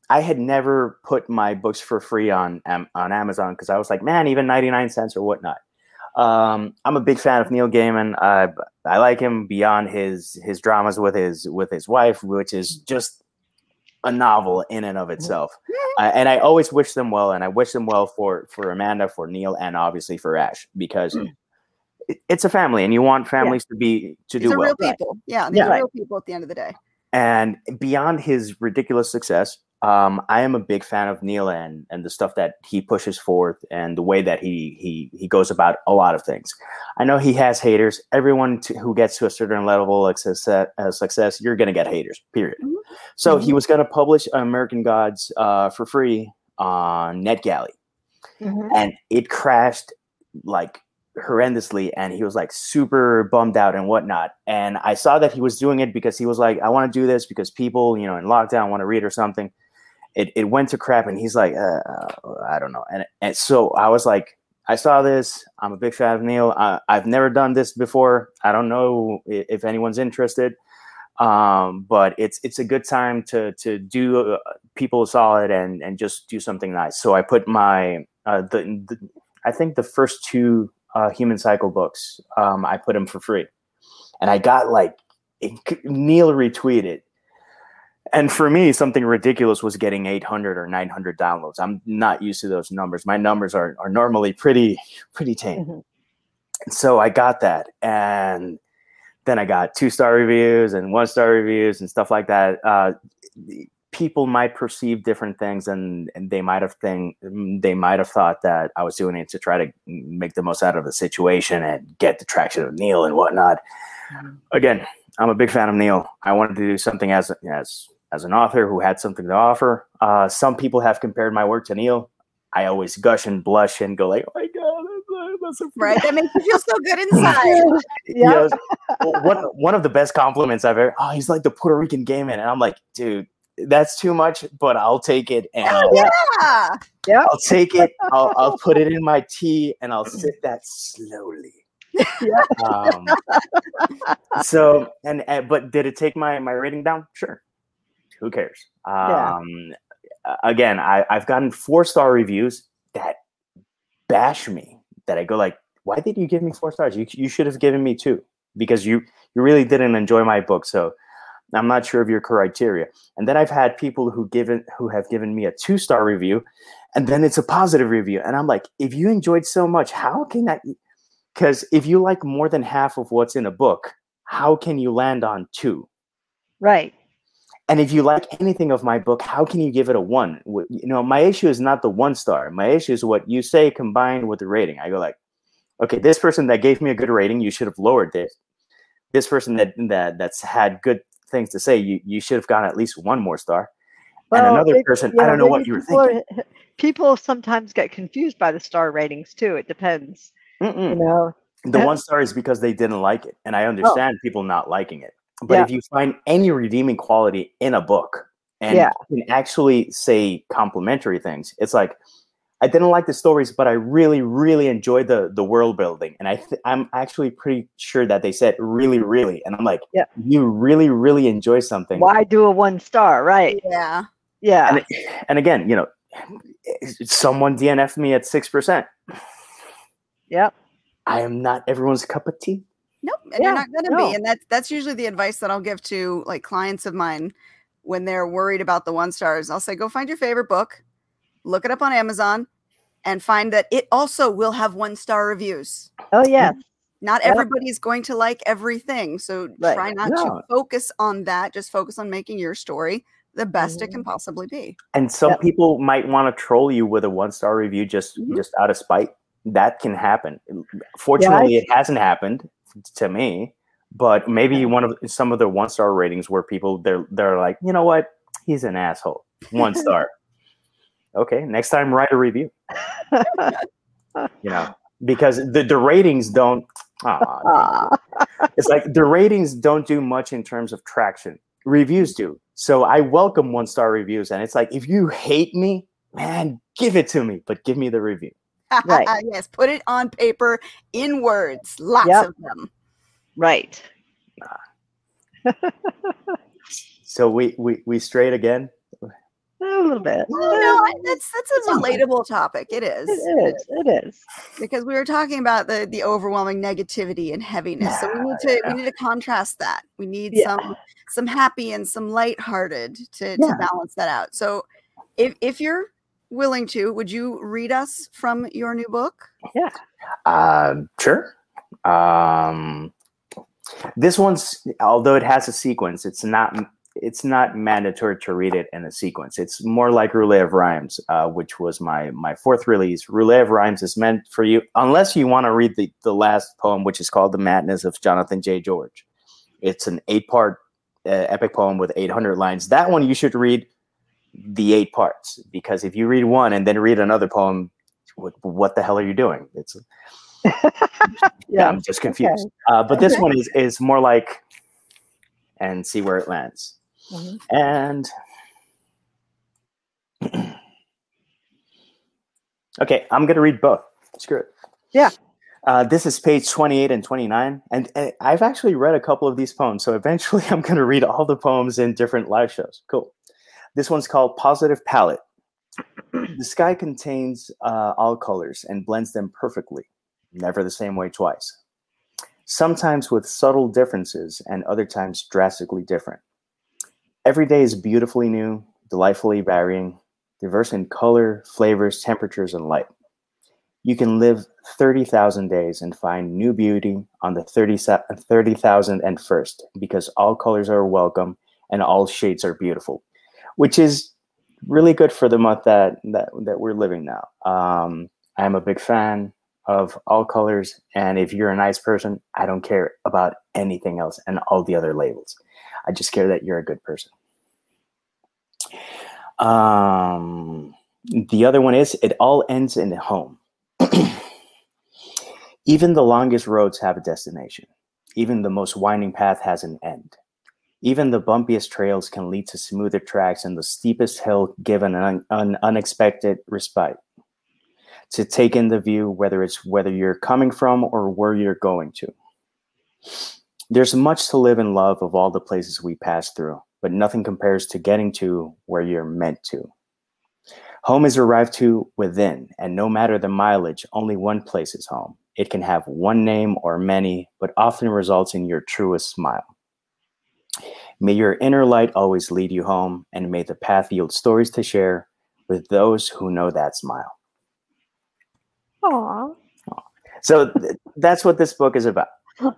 I had never put my books for free on Am- on Amazon because I was like, man, even ninety nine cents or whatnot. Um, I'm a big fan of Neil Gaiman. I I like him beyond his his dramas with his with his wife, which is just a novel in and of itself. Uh, and I always wish them well, and I wish them well for for Amanda, for Neil, and obviously for Ash because it, it's a family, and you want families to be to these do well. real people yeah these Yeah. are real people at the end of the day And beyond his ridiculous success, um, I am a big fan of Neil and and the stuff that he pushes forth and the way that he he he goes about a lot of things. I know he has haters. Everyone to, who gets to a certain level of success, uh, success you're gonna get haters. Period. Mhm. So he was gonna publish American Gods uh, for free on NetGalley Mhm. and it crashed like horrendously and he was like super bummed out and whatnot and i saw that he was doing it because he was like i want to do this because people you know in lockdown want to read or something it, it went to crap and he's like uh, i don't know. And, and so i was like i saw this. I'm a big fan of neil. I, i've never done this before. I don't know if anyone's interested. Um, but it's it's a good time to to do uh, people solid and and just do something nice. So i put my uh, the, the I think the first two uh, Human Cycle books, um, I put them for free, and I got like it, Neil retweeted And for me, something ridiculous was getting 800 or 900 downloads. I'm not used to those numbers. My numbers are, are normally pretty pretty tame. Mhm. So I got that, and then I got two star reviews and one star reviews and stuff like that. Uh, people might perceive different things, and, and they might have think they might have thought that I was doing it to try to make the most out of the situation and get the traction of Neil and whatnot. Mhm. Again, I'm a big fan of Neil. I wanted to do something as as as an author who had something to offer. Uh, some people have compared my work to Neil. I always gush and blush and go like, "Oh my god, that's, that's so Right. That makes you feel so good inside. know, one one of the best compliments I've ever. Oh, he's like the Puerto Rican gay man, and I'm like, dude, that's too much, but I'll take it, and I'll, Yeah. Yep. I'll take it. I'll, I'll put it in my tea, and I'll sip that slowly. Um, so, and, and but did it take my my rating down? Sure. Who cares? Um, a- again, I, I've gotten four star reviews that bash me. That I go like, why did you give me four stars? You you should have given me two because you you really didn't enjoy my book. So I'm not sure of your criteria. And then I've had people who given who have given me a two star review, and then it's a positive review, and I'm like, if you enjoyed so much, how can that? Because if you like more than half of what's in a book, how can you land on two? Right. And if you like anything of my book, how can you give it a one? You know, my issue is not the one star. My issue is what you say combined with the rating. I go like, okay, this person that gave me a good rating, you should have lowered this. This person that that that's had good things to say, you you should have gotten at least one more star. and another it- person, you I don't know what you were thinking. people sometimes get confused by the star ratings too. It depends. You Mm-mm. know. The one star is because they didn't like it, and I oh. understand people not liking it. But Yeah. if you find any redeeming quality in a book, and Yeah. you can actually say complimentary things, it's like I didn't like the stories, but I really, really enjoyed the the world building, and I th- I'm actually pretty sure that they said really, really, and I'm like, Yeah. you really, really enjoy something, Why do a one star? Right. Yeah. Yeah. and and again, you know, eh, someone DNF'd me at six percent. Yep. I am not everyone's cup of tea. Nope, and Yeah, you're not going to no. be. And that's that's usually the advice that I'll give to like clients of mine when they're worried about the one stars. I'll say, go find your favorite book, look it up on Amazon, and find that it also will have one star reviews. Oh yes. Not Yep. everybody's going to like everything, so Right. try not No. to focus on that. Just focus on making your story the best it Mm-hmm. can possibly be. And some Yep. people might want to troll you with a one star review just Mhm. just out of spite. That can happen. Fortunately, it hasn't happened to me. But maybe one of some of the one star ratings where people they're they're like, you know what, he's an asshole. One star. okay, next time write a review. You know, because the the ratings don't. aw, it's like the ratings don't do much in terms of traction. Reviews do. So I welcome one star reviews, and it's like if you hate me, man, give it to me, but give me the review. Right. yes, put it on paper in words, lots Yep. of them. right. So we we we straight again. A little bit. Oh, no, no, that's that's a relatable topic. It is. It is. It is. because we were talking about the the overwhelming negativity and heaviness. So we need to we need to contrast that. We need Yeah. some some happy and some lighthearted to, Yeah. to balance that out. So if if you're willing to, would you read us from your new book? Yeah. Um, sure. Um, this one's although it has a sequence, it's not it's not mandatory to read it in a sequence. It's more like Roulette of Rhymes, uh, which was my my fourth release. Roulette of Rhymes is meant for you unless you want to read the the last poem, which is called "The Madness of Jonathan J. George." It's an eight part uh, epic poem with 800 lines. That one you should read the eight parts because if you read one and then read another poem, what, what the hell are you doing? It's yeah, Yeah. I'm just confused. Uh, but this one is is more like, and see where it lands. Mhm. And okay, I'm gonna read both. Screw it. Yeah. Uh, this is page 28 and 29, and, and I've actually read a couple of these poems. So eventually, I'm gonna read all the poems in different live shows. Cool. This one's called Positive Palette. the sky contains uh, all colors and blends them perfectly, never the same way twice. Sometimes with subtle differences, and other times drastically different. Every day is beautifully new, delightfully varying, diverse in color, flavors, temperatures, and light. You can live 30,000 days and find new beauty on the 30,001st 30, because all colors are welcome and all shades are beautiful, which is really good for the month that that, that we're living now. Um, I'm a big fan of all colors, and if you're a nice person, I don't care about anything else and all the other labels. I just care that you're a good person. Um, the other one is it all ends in home. Even the longest roads have a destination. Even the most winding path has an end. Even the bumpiest trails can lead to smoother tracks, and the steepest hill given an, an unexpected respite to take in the view, whether it's whether you're coming from or where you're going to. There's much to live and love of all the places we pass through, but nothing compares to getting to where you're meant to. Home is arrived to within, and no matter the mileage, only one place is home. It can have one name or many, but often results in your truest smile. May your inner light always lead you home, and may the path yield stories to share with those who know that smile. Aww. So th- that's what this book is about. I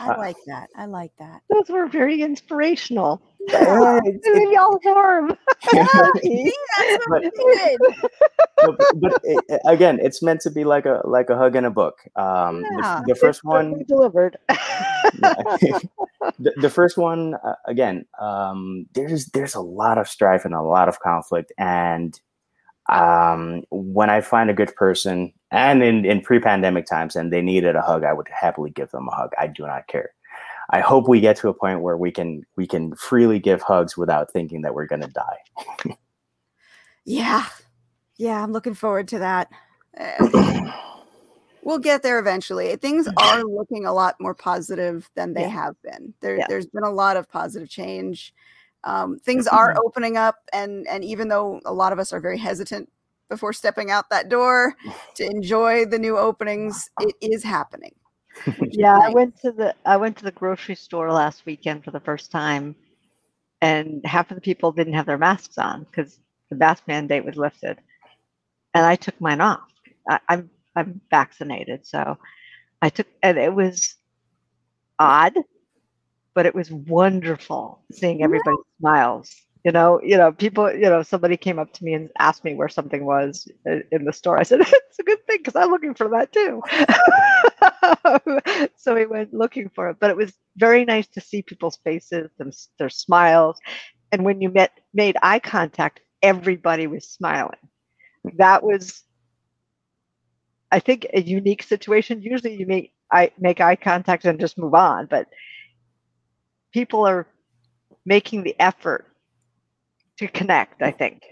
uh, like that. I like that. Those were very inspirational. Yeah, They it's- made me all warm. See, that's what But- but, but it, again, it's meant to be like a like a hug in a book. Um, the- Yeah. the, first It's one, certainly delivered. the, the first one uh, again. Um, there's there's a lot of strife and a lot of conflict, and um, when I find a good person, and in in pre-pandemic times, and they needed a hug, I would happily give them a hug. I do not care. I hope we get to a point where we can we can freely give hugs without thinking that we're going to die. Yeah. Yeah, I'm looking forward to that. We'll get there eventually. Things are looking a lot more positive than they Yeah. have been. There, Yeah. There's been a lot of positive change. Um, things are opening up, and and even though a lot of us are very hesitant before stepping out that door to enjoy the new openings, it is happening. yeah, I went to the I went to the grocery store last weekend for the first time, and half of the people didn't have their masks on because the mask mandate was lifted, and I took mine off. I, I'm I'm vaccinated, so I took, and it was odd, but it was wonderful seeing everybody smiles. You know, you know, people. You know, somebody came up to me and asked me where something was uh, in the store. I said, "It's a good thing because I'm looking for that too." so we went looking for it, but it was very nice to see people's faces, them, their smiles, and when you met made eye contact, everybody was smiling. That was, I think, a unique situation. Usually, you make I make eye contact and just move on, but people are making the effort to connect. I think.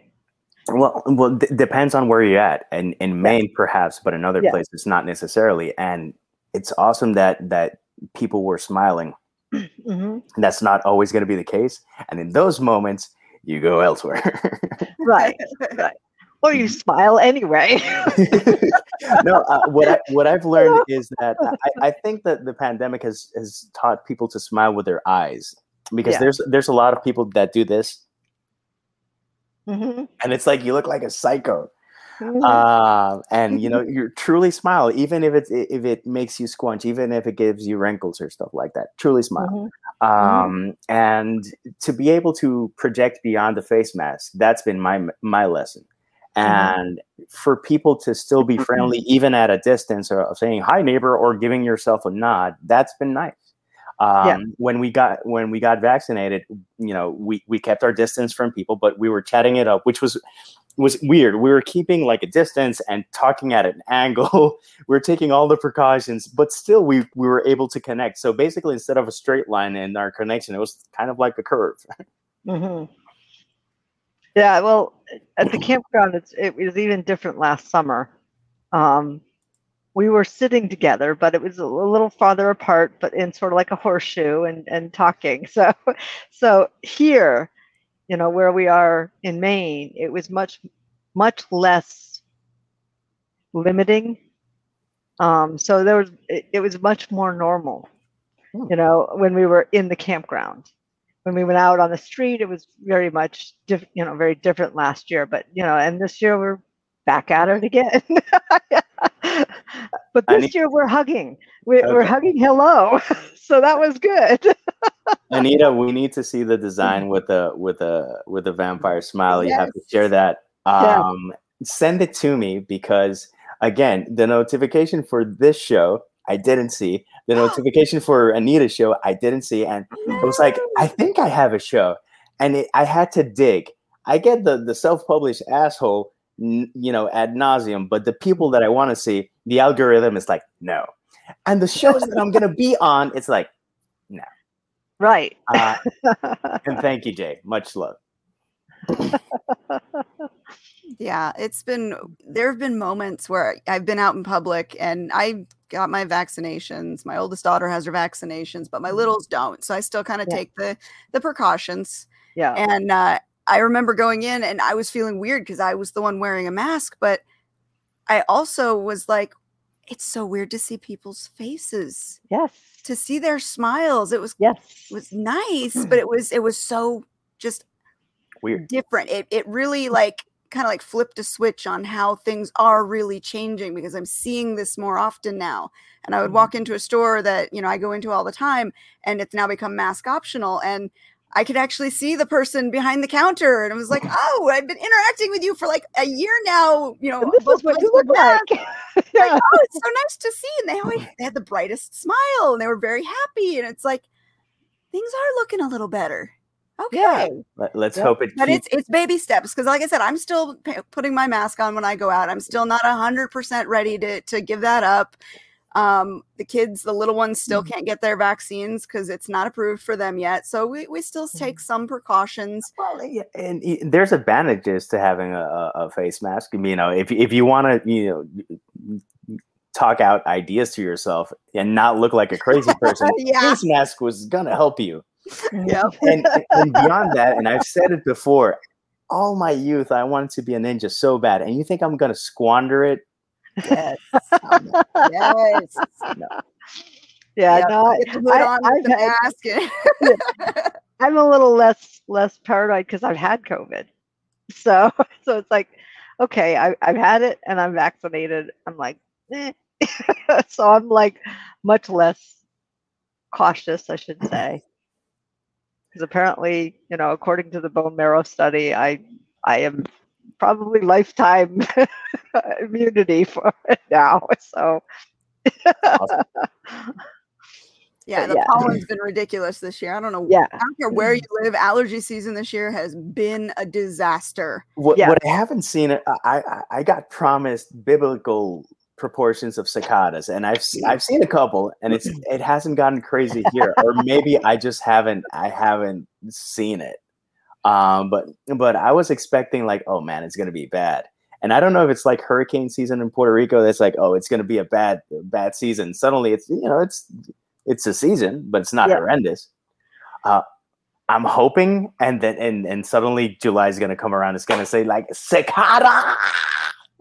Well, well, d- depends on where you're at, and in Maine perhaps, but in other Yeah. places not necessarily. And it's awesome that that people were smiling. Mhm. That's not always going to be the case, and in those moments, you go elsewhere. Right, right. Or you smile anyway. no, uh, what I, what I've learned is that I, I think that the pandemic has has taught people to smile with their eyes because Yeah. there's there's a lot of people that do this, Mhm, and it's like you look like a psycho. mhm. um, and you know you truly smile even if it if it makes you squinch even if it gives you wrinkles or stuff like that truly smile Mhm. um, and to be able to project beyond the face mask that's been my my lesson and for people to still be friendly even at a distance or saying hi neighbor or giving yourself a nod that's been nice um, Yeah. when we got when we got vaccinated you know we we kept our distance from people but we were chatting it up which was was weird. We were keeping like a distance and talking at an angle. we were taking all the precautions, but still we we were able to connect. So basically, instead of a straight line in our connection, it was kind of like a curve. hmm Yeah, well, at the campground, it's, it was even different last summer. Um, we were sitting together, but it was a little farther apart, but in sort of like a horseshoe and, and talking. So, so here, you know, where we are in Maine, it was much, much less limiting. Um, so there was, it, it was much more normal, Hmm. you know, when we were in the campground when we went out on the street, it was very much, diff, you know, very different last year. But you know, and this year we're back at it again. but this year we're hugging. We're, we're hugging hello, so that was good. Anita, we need to see the design with the with a with a vampire smile. You have to share that. Yeah. Um, Send it to me because again, the notification for this show I didn't see. The notification for Anita's show I didn't see, and it was like I think I have a show, and it, I had to dig. I get the the self published asshole, n- you know, ad nauseum, but the people that I want to see, the algorithm is like no, and the shows that I'm gonna be on, it's like. No, right. Uh, and thank you, Jay. Much love. Yeah, it's been there have been moments where I've been out in public and I got my vaccinations. My oldest daughter has her vaccinations, but my littles don't. So I still kind of Yeah. take the the precautions. yeah. And uh, I remember going in and I was feeling weird because I was the one wearing a mask, but I also was like, it's so weird to see people's faces, Yes. to see their smiles. It was Yes. It was nice, but it was it was so just Weird. different. It it really like kind of like flipped a switch on how things are really changing because I'm seeing this more often now. And I would Mhm. walk into a store that, you know, I go into all the time and it's now become mask optional and I could actually see the person behind the counter and it was like, "Oh, I've been interacting with you for like a year now, you know, this is what you look like. yeah. oh, it's so nice to see. And they always they had the brightest smile and they were very happy. And it's like things are looking a little better. Okay. Yeah. Let, us Yep. hope it But keeps. it's it's baby steps because, like I said, I'm still p- putting my mask on when I go out. I'm still not hundred percent ready to to give that up. Um, the kids, the little ones, still can't get their vaccines because it's not approved for them yet. So we we still take some precautions. Well, yeah, and y- there's advantages to having a, a, a face mask. You know, if if you want to, you know, talk out ideas to yourself and not look like a crazy person, Yeah. face mask was gonna help you. Yep. And, and beyond that, and I've said it before, all my youth, I wanted to be a ninja so bad, and you think I'm gonna squander it? Yes. yes. Yeah. Yep. No, I, Get the hood I- on with I've the had- mask. and- I'm a little less less paranoid because I've had COVID. So so it's like, okay, I, I've had it and I'm vaccinated. I'm like, eh. so I'm like much less cautious, I should say. Because apparently, you know, according to the bone marrow study, I I am probably lifetime immunity for it now. So yeah, the yeah. pollen's been ridiculous this year. I don't know. yeah. I don't care where you live. Allergy season this year has been a disaster. What, Yeah. what I haven't seen, I, I I got promised biblical proportions of cicadas, and I've I've seen a couple, and it's it hasn't gotten crazy here, or maybe I just haven't I haven't seen it. Um, but but I was expecting like, oh man, it's gonna be bad, and I don't know if it's like hurricane season in Puerto Rico. That's like, oh, it's gonna be a bad bad season. Suddenly, it's you know it's it's a season, but it's not Yeah. horrendous. Uh, I'm hoping, and then and and suddenly July is gonna come around. It's gonna say like cicada.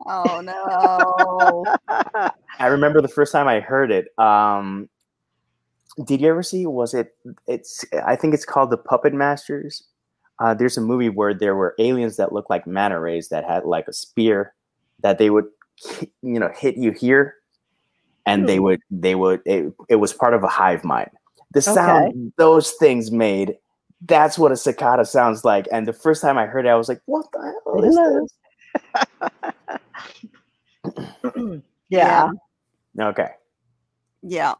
Oh no. I remember the first time I heard it. Um, did you ever see? Was it? It's. I think it's called the Puppet Masters. Uh, there's a movie where there were aliens that looked like manta rays that had like a spear that they would, hit- you know, hit you here, and they Hmm. would they would it, it was part of a hive mind. The sound those things made. That's what a cicada sounds like. And the first time I heard it, I was like, "What the hell is this?" yeah. Okay. Yeah.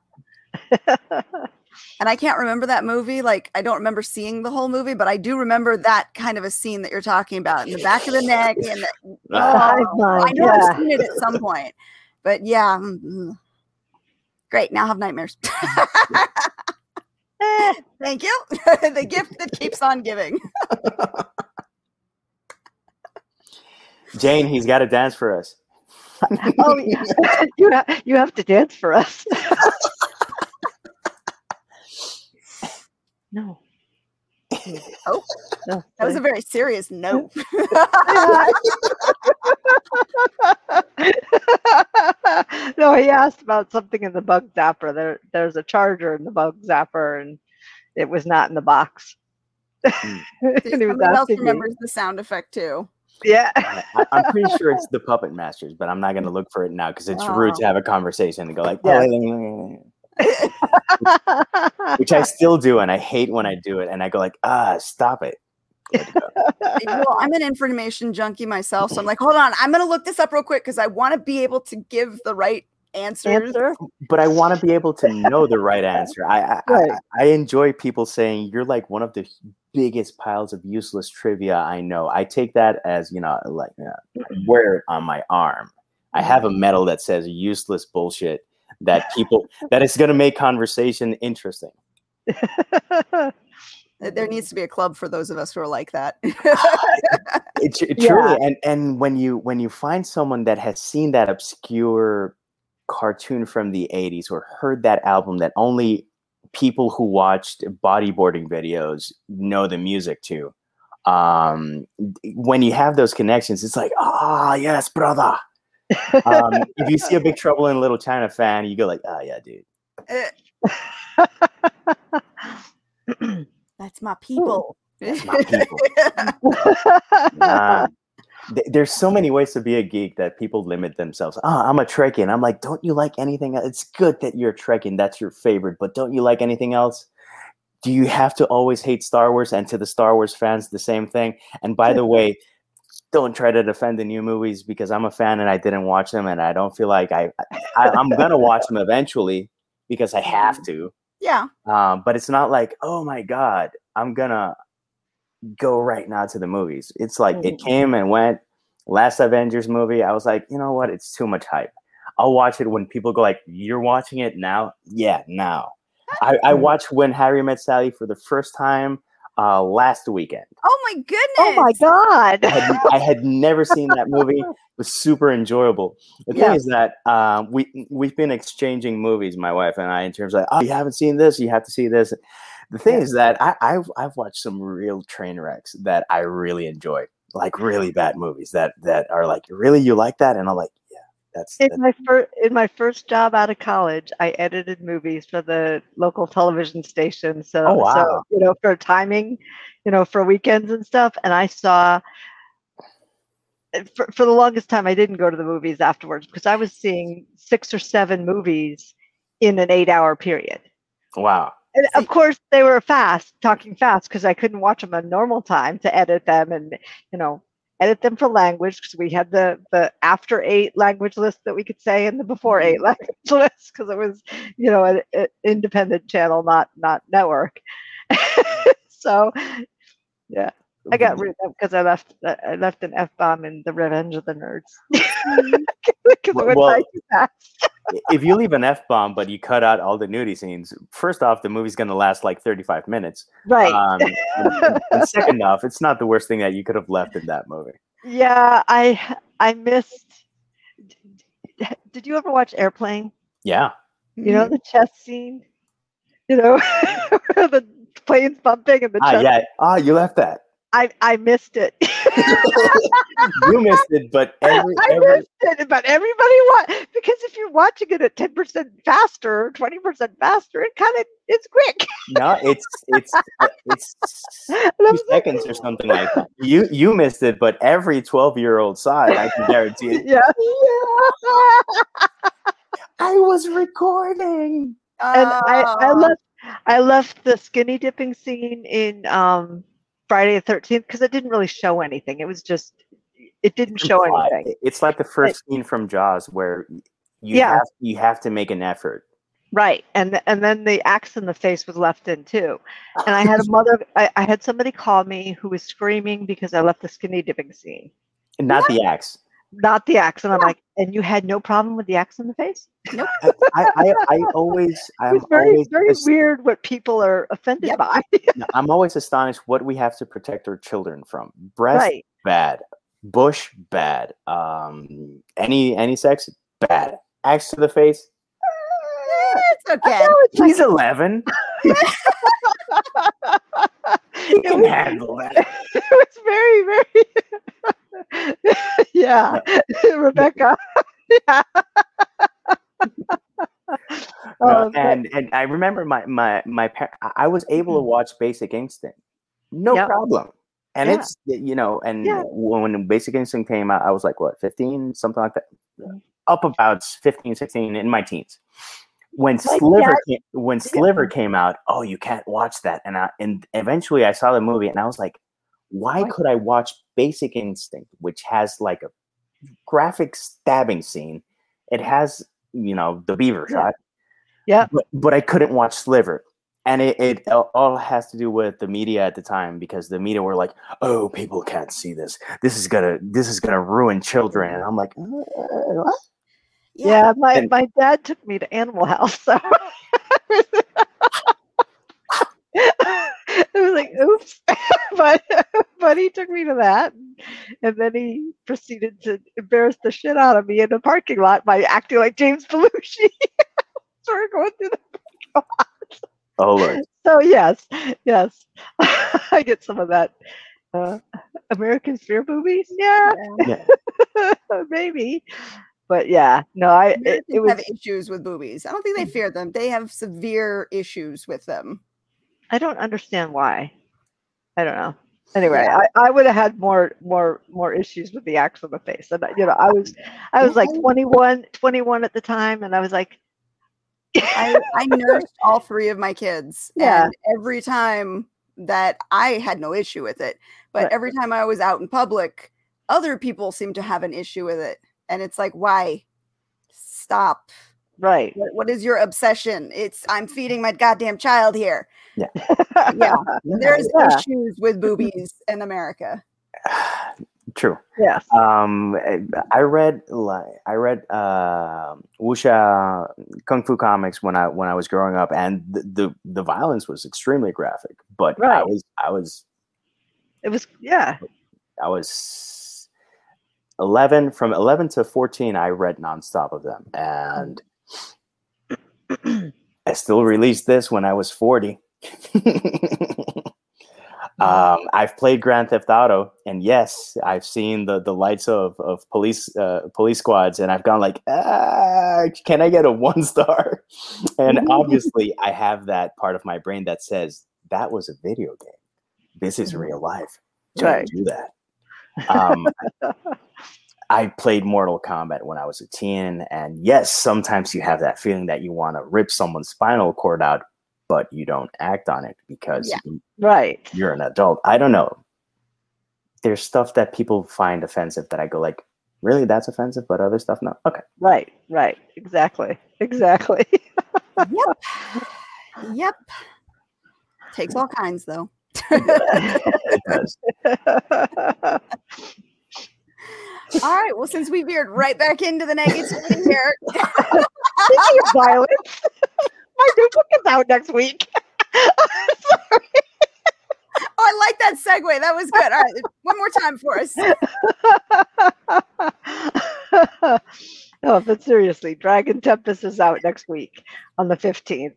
And I can't remember that movie. Like, I don't remember seeing the whole movie, but I do remember that kind of a scene that you're talking about in the back of the neck. And the, The Oh, I know yeah. I've seen it at some point, but yeah. mm, mm. Great. Now I have nightmares. Thank you. the gift that keeps on giving. Jane, he's got to dance for us. oh, you, ha- you have to dance for us. no. Oh, No, That was a very serious no. no, he asked about something in the bug zapper. There, there's a charger in the bug zapper, and it was not in the box. Hmm. and he was else asking me. remembers the sound effect too. Yeah. I, I'm pretty sure it's the Puppet Masters, but I'm not going to look for it now because it's rude to have a conversation and go like, Yeah. which I still do, and I hate when I do it, and I go like, ah, stop it. well, I'm an information junkie myself, so I'm like, hold on, I'm gonna look this up real quick because I want to be able to give the right answers. Answer. But I want to be able to know the right answer. I I, Right. I I enjoy people saying you're like one of the biggest piles of useless trivia I know. I take that as you know, like uh, I wear it on my arm. I have a medal that says useless bullshit that people that is going to make conversation interesting. There needs to be a club for those of us who are like that. It, tr- Yeah. and and when you when you find someone that has seen that obscure cartoon from the '80s or heard that album that only people who watched bodyboarding videos know the music to, um, when you have those connections, it's like, ah, yes, brother. Um, if you see a Big Trouble in Little China fan, you go like, ah, yeah, dude. Eh, That's my people. That's my people. Nah. Th- there's so many ways to be a geek that people limit themselves. Oh, I'm a Trekkie. And I'm like, don't you like anything? else? It's good that you're a Trekkie. That's your favorite, but don't you like anything else? Do you have to always hate Star Wars? And to the Star Wars fans, the same thing. And by the way, don't try to defend the new movies because I'm a fan and I didn't watch them, and I don't feel like I, I I'm gonna watch them eventually because I have to. yeah. Um, but it's not like, oh my god, I'm gonna go right now to the movies. It's like it Mhm. came and went. Last Avengers movie, I was like, you know what? It's too much hype. I'll watch it when people go like, "You're watching it now?" Yeah, now. I, I Mhm. watched When Harry Met Sally for the first time uh, last weekend. Oh my goodness. oh my god. I had, I had never seen that movie. It was super enjoyable. The thing is that um, we we've been exchanging movies, my wife and I, in terms of oh, you haven't seen this, you have to see this. The thing Yeah. is that I, I've I've watched some real train wrecks that I really enjoy, like really bad movies that that are like really you like that, and I'm like yeah, that's, In that's my first in my first job out of college, I edited movies for the local television station. So, Oh, wow. so you know, for timing, you know, for weekends and stuff. And I saw uh, for, for the longest time, I didn't go to the movies afterwards because I was seeing six or seven movies in an eight-hour period. wow. And of course, they were fast, talking fast, because I couldn't watch them on normal time to edit them and, you know, edit them for language because we had the the after eight language list that we could say and the before eight mm-hmm. language list because it was, you know, an, an independent channel, not not network. so, yeah, I got mm-hmm. rid of because I left I left an f bomb in the Revenge of the Nerds because Well- it went well, by too if you leave an f bomb but you cut out all the nudie scenes, first off, the movie's gonna last like 35 minutes. Right. Um, and, and second off, it's not the worst thing that you could have left in that movie. Yeah, I I missed. d- d- Did you ever watch Airplane? Yeah. You know the chess scene. You know the plane's bumping and the Ah, chess. yeah. Ah, you left that. I I missed it. You missed it, but every, I missed it, but everybody wa because if you're watching it at ten percent faster, twenty percent faster, it kind of it's quick. no, it's it's uh, it's two like, seconds or something like that. You you missed it, but every 12 year old saw it. I can guarantee it. yeah. I was recording. and I, I Oh. left I left the skinny dipping scene in um, Friday the Thirteenth because it didn't really show anything. It was just it didn't show anything. It's like the first scene from Jaws where you Yeah. have you have to make an effort. Right, and and then the axe in the face was left in too. And I had a mother, I, I had somebody call me who was screaming because I left the skinny dipping scene, Not the axe. Not the axe. And I'm like, and you had no problem with the axe in the face? I, I, I, I always I'm was very always very as- weird what people are offended Yep. by. I'm always astonished what we have to protect our children from. Breast right. bad. Bush bad. Um any any sex bad. Axe to the face. it's okay. No, it's like- He's 11. He can handle that. it was very very yeah, Rebecca. yeah. Um, and and I remember my my my par- I- was able to Mhm. watch Basic Instinct no Yep. problem. And Yeah. it's you know, and Yeah. when Basic Instinct came out, I was like what, 15, something like that. Mhm. Up about 15, 16 in my teens. When Like Sliver that- came, when Sliver came out, oh, you can't watch that. And I, and eventually I saw the movie and I was like, why could I watch Basic Instinct, which has like a graphic stabbing scene? It has, you know, the beaver Yeah. shot. Yeah. But, but I couldn't watch Sliver. And it, it all- has to do with the media at the time because the media were like, "Oh, people can't see this. This is gonna, this is gonna ruin children." And I'm like, uh, what? Yeah, my, And- my dad took me to Animal House. So like, oops. but but he took me to that. And then he proceeded to embarrass the shit out of me in the parking lot by acting like James Belushi. so we're going through the "Oh, Lord." so yes, yes. I get some of that. Uh, American Fear movies? Yeah, maybe. But yeah, no, I it, it was have issues with boobies. I don't think they fear them. They have severe issues with them. I don't understand why. I don't know. Anyway, Yeah. I, I would have had more more more issues with the axe on the face. And you know, I was I was like Yeah. 21, 21 at the time, and I was like, I, I nursed all three of my kids. Yeah. And every time that I had no issue with it, but Right. every time I was out in public, other people seem to have an issue with it. And it's like, why? Stop. Right. What, what is your obsession? It's I'm feeding my goddamn child here. Yeah. Yeah. There's Yeah. issues with boobies in America. True. yes. Um, I- I read like I read uh, wuxia kung fu comics when I when I was growing up, and the the, the violence was extremely graphic. But I Right. was I was It was yeah. I was eleven from eleven to fourteen. I read nonstop of them, and I still released this when I was forty. um, I've played Grand Theft Auto, and yes, I've seen the the lights of of police uh, police squads, and I've gone like, ah, can I get a one star? And obviously, I have that part of my brain that says that was a video game. This is real life. Don't Right. do that. Um, I played Mortal Kombat when I was a teen, and yes, sometimes you have that feeling that you want to rip someone's spinal cord out, but you don't act on it because Yeah. you- Right. you're an adult. I don't know. There's stuff that people find offensive that I go like, really, that's offensive, but other stuff, no. Okay, Right. Right. Exactly. Exactly. yep. Yep. Takes all kinds though. it does. All right. Well, since we veered right back into the negativity here, Speaking of violence, my new book is out next week. oh, I like that segue. That was good. All right, one more time for us. no, but seriously, Dragon Tempest is out next week on the 15th.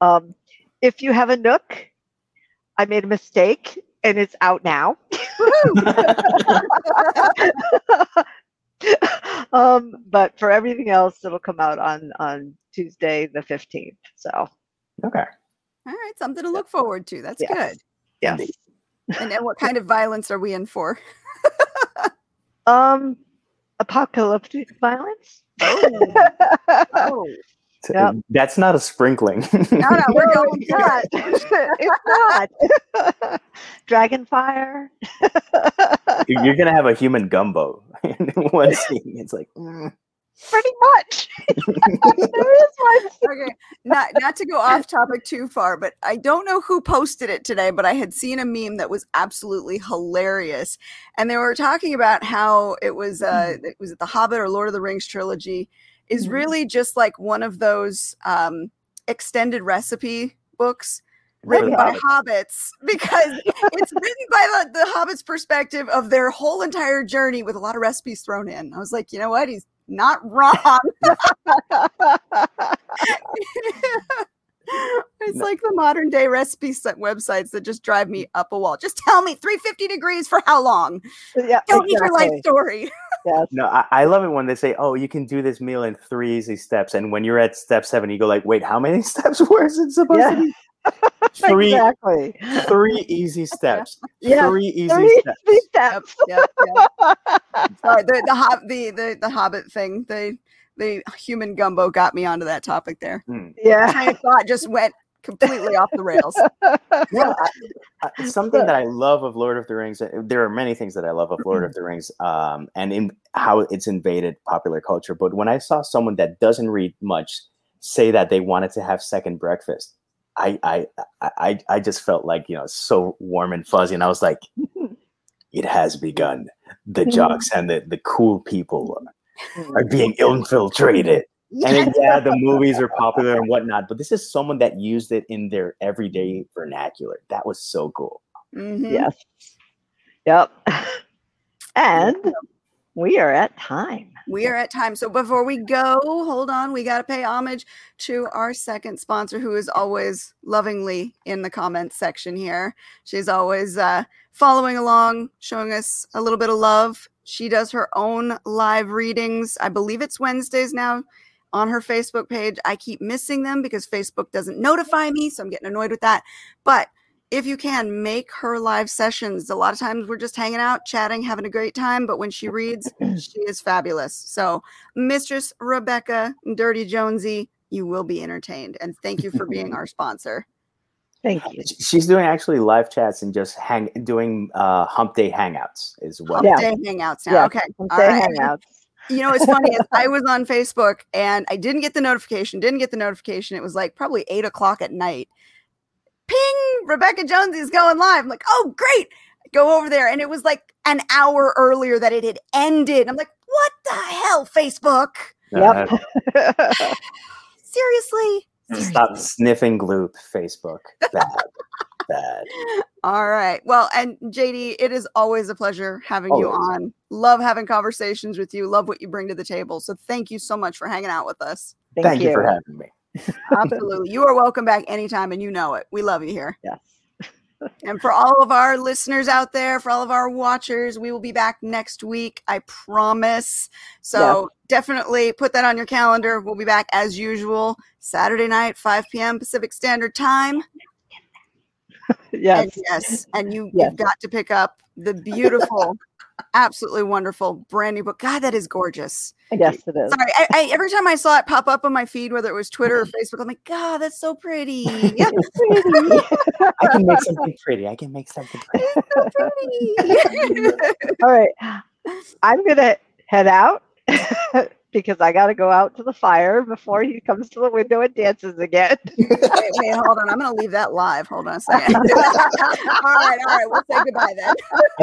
Um, if you have a Nook, I made a mistake and it's out now. um, but for everything else, it'll come out on on Tuesday the 15th. So, okay. All right, something to look forward to. That's Yes. good. yes. And then, what kind of violence are we in for? Um, apocalyptic violence. Oh, So, Yep. That's not a sprinkling. no, no, we're No, going it's not. it's not. Dragonfire. You're gonna have a human gumbo in one scene. It's like, mm. Pretty much. there is one. okay. Not not to go off topic too far, but I don't know who posted it today, but I had seen a meme that was absolutely hilarious, and they were talking about how it was uh it was it the Hobbit or Lord of the Rings trilogy is Mhm. really just like one of those um extended recipe books written by hobbits because it's written by the, the hobbits perspective of their whole entire journey with a lot of recipes thrown in. I was like you know what? He's not wrong it's No. like the modern day recipe set websites that just drive me up a wall just tell me 350 degrees for how long yeah, don't need your life story Yes. no, I, I love it when they say, "Oh, you can do this meal in three easy steps," and when you're at step seven, you go like, "Wait, how many steps? Where is it supposed Yeah. to be?" Three exactly. three easy steps. Yeah, Three easy Three, steps. three Yep, steps. yep, yep. Sorry, the the, the the the Hobbit thing, the the human gumbo got me onto that topic there. Hmm. Yeah. Train of thought just went completely off the rails. Yeah, I- I- something that I love of Lord of the Rings. uh, There are many things that I love of Lord of the Rings, um, and in how it's invaded popular culture. But when I saw someone that doesn't read much say that they wanted to have second breakfast, I I I, I- I just felt like you know so warm and fuzzy, and I was like, it has begun. The jocks and the the cool people are being infiltrated. And then, yeah, the movies are popular and whatnot, but this is someone that used it in their everyday vernacular. That was so cool. Mhm. Yes. Yep. And we are at time. We are at time. So before we go, hold on. We got to pay homage to our second sponsor, who is always lovingly in the comments section here. She's always uh, following along, showing us a little bit of love. She does her own live readings. I believe it's Wednesdays now on her Facebook page. I keep missing them because Facebook doesn't notify me. So I'm getting annoyed with that. But if you can make her live sessions, a lot of times we're just hanging out, chatting, having a great time. But when she reads, she is fabulous. So, Mistress Rebecca Dirty Jonesy, you will be entertained. And thank you for being our sponsor. Thank you. She's doing actually live chats and just hang doing uh, hump day hangouts as well. Hump Yeah. Day Hangouts now. Yeah, Okay. Come All say right. hangouts. You know, it's funny. I was on Facebook and I didn't get the notification, didn't get the notification. It was like probably eight o'clock at night. Ping, Rebecca Jones is going live. I'm like, oh, great. Go over there. And it was like an hour earlier that it had ended. I'm like, what the hell, Facebook? Yep. Uh, Seriously? Mm. stop sniffing gloop, Facebook. Bad. Bad. All right. Well, and JD, it is always a pleasure having you on. Love having conversations with you. Love what you bring to the table. So thank you so much for hanging out with us. Thank, Thank you for having me. Absolutely. you are welcome back anytime and you know it. We love you here. Yes. And for all of our listeners out there, for all of our watchers, we will be back next week. I promise. So definitely put that on your calendar. We'll be back as usual Saturday night, 5 p.m. Pacific Standard Time. Yes. And yes, and you, Yes. you've got to pick up the beautiful, absolutely wonderful brand new book. God, that is gorgeous. Yes, it is. Sorry, I, I, every time I saw it pop up on my feed, whether it was Twitter or mm-hmm. Facebook, I'm like, God, that's so pretty. I can make something pretty. I can make something pretty. so pretty. All right. I'm going to head out because I got to go out to the fire before he comes to the window and dances again. wait, wait, hold on. I'm going to leave that live. Hold on a second. all right, all right. We'll say goodbye then.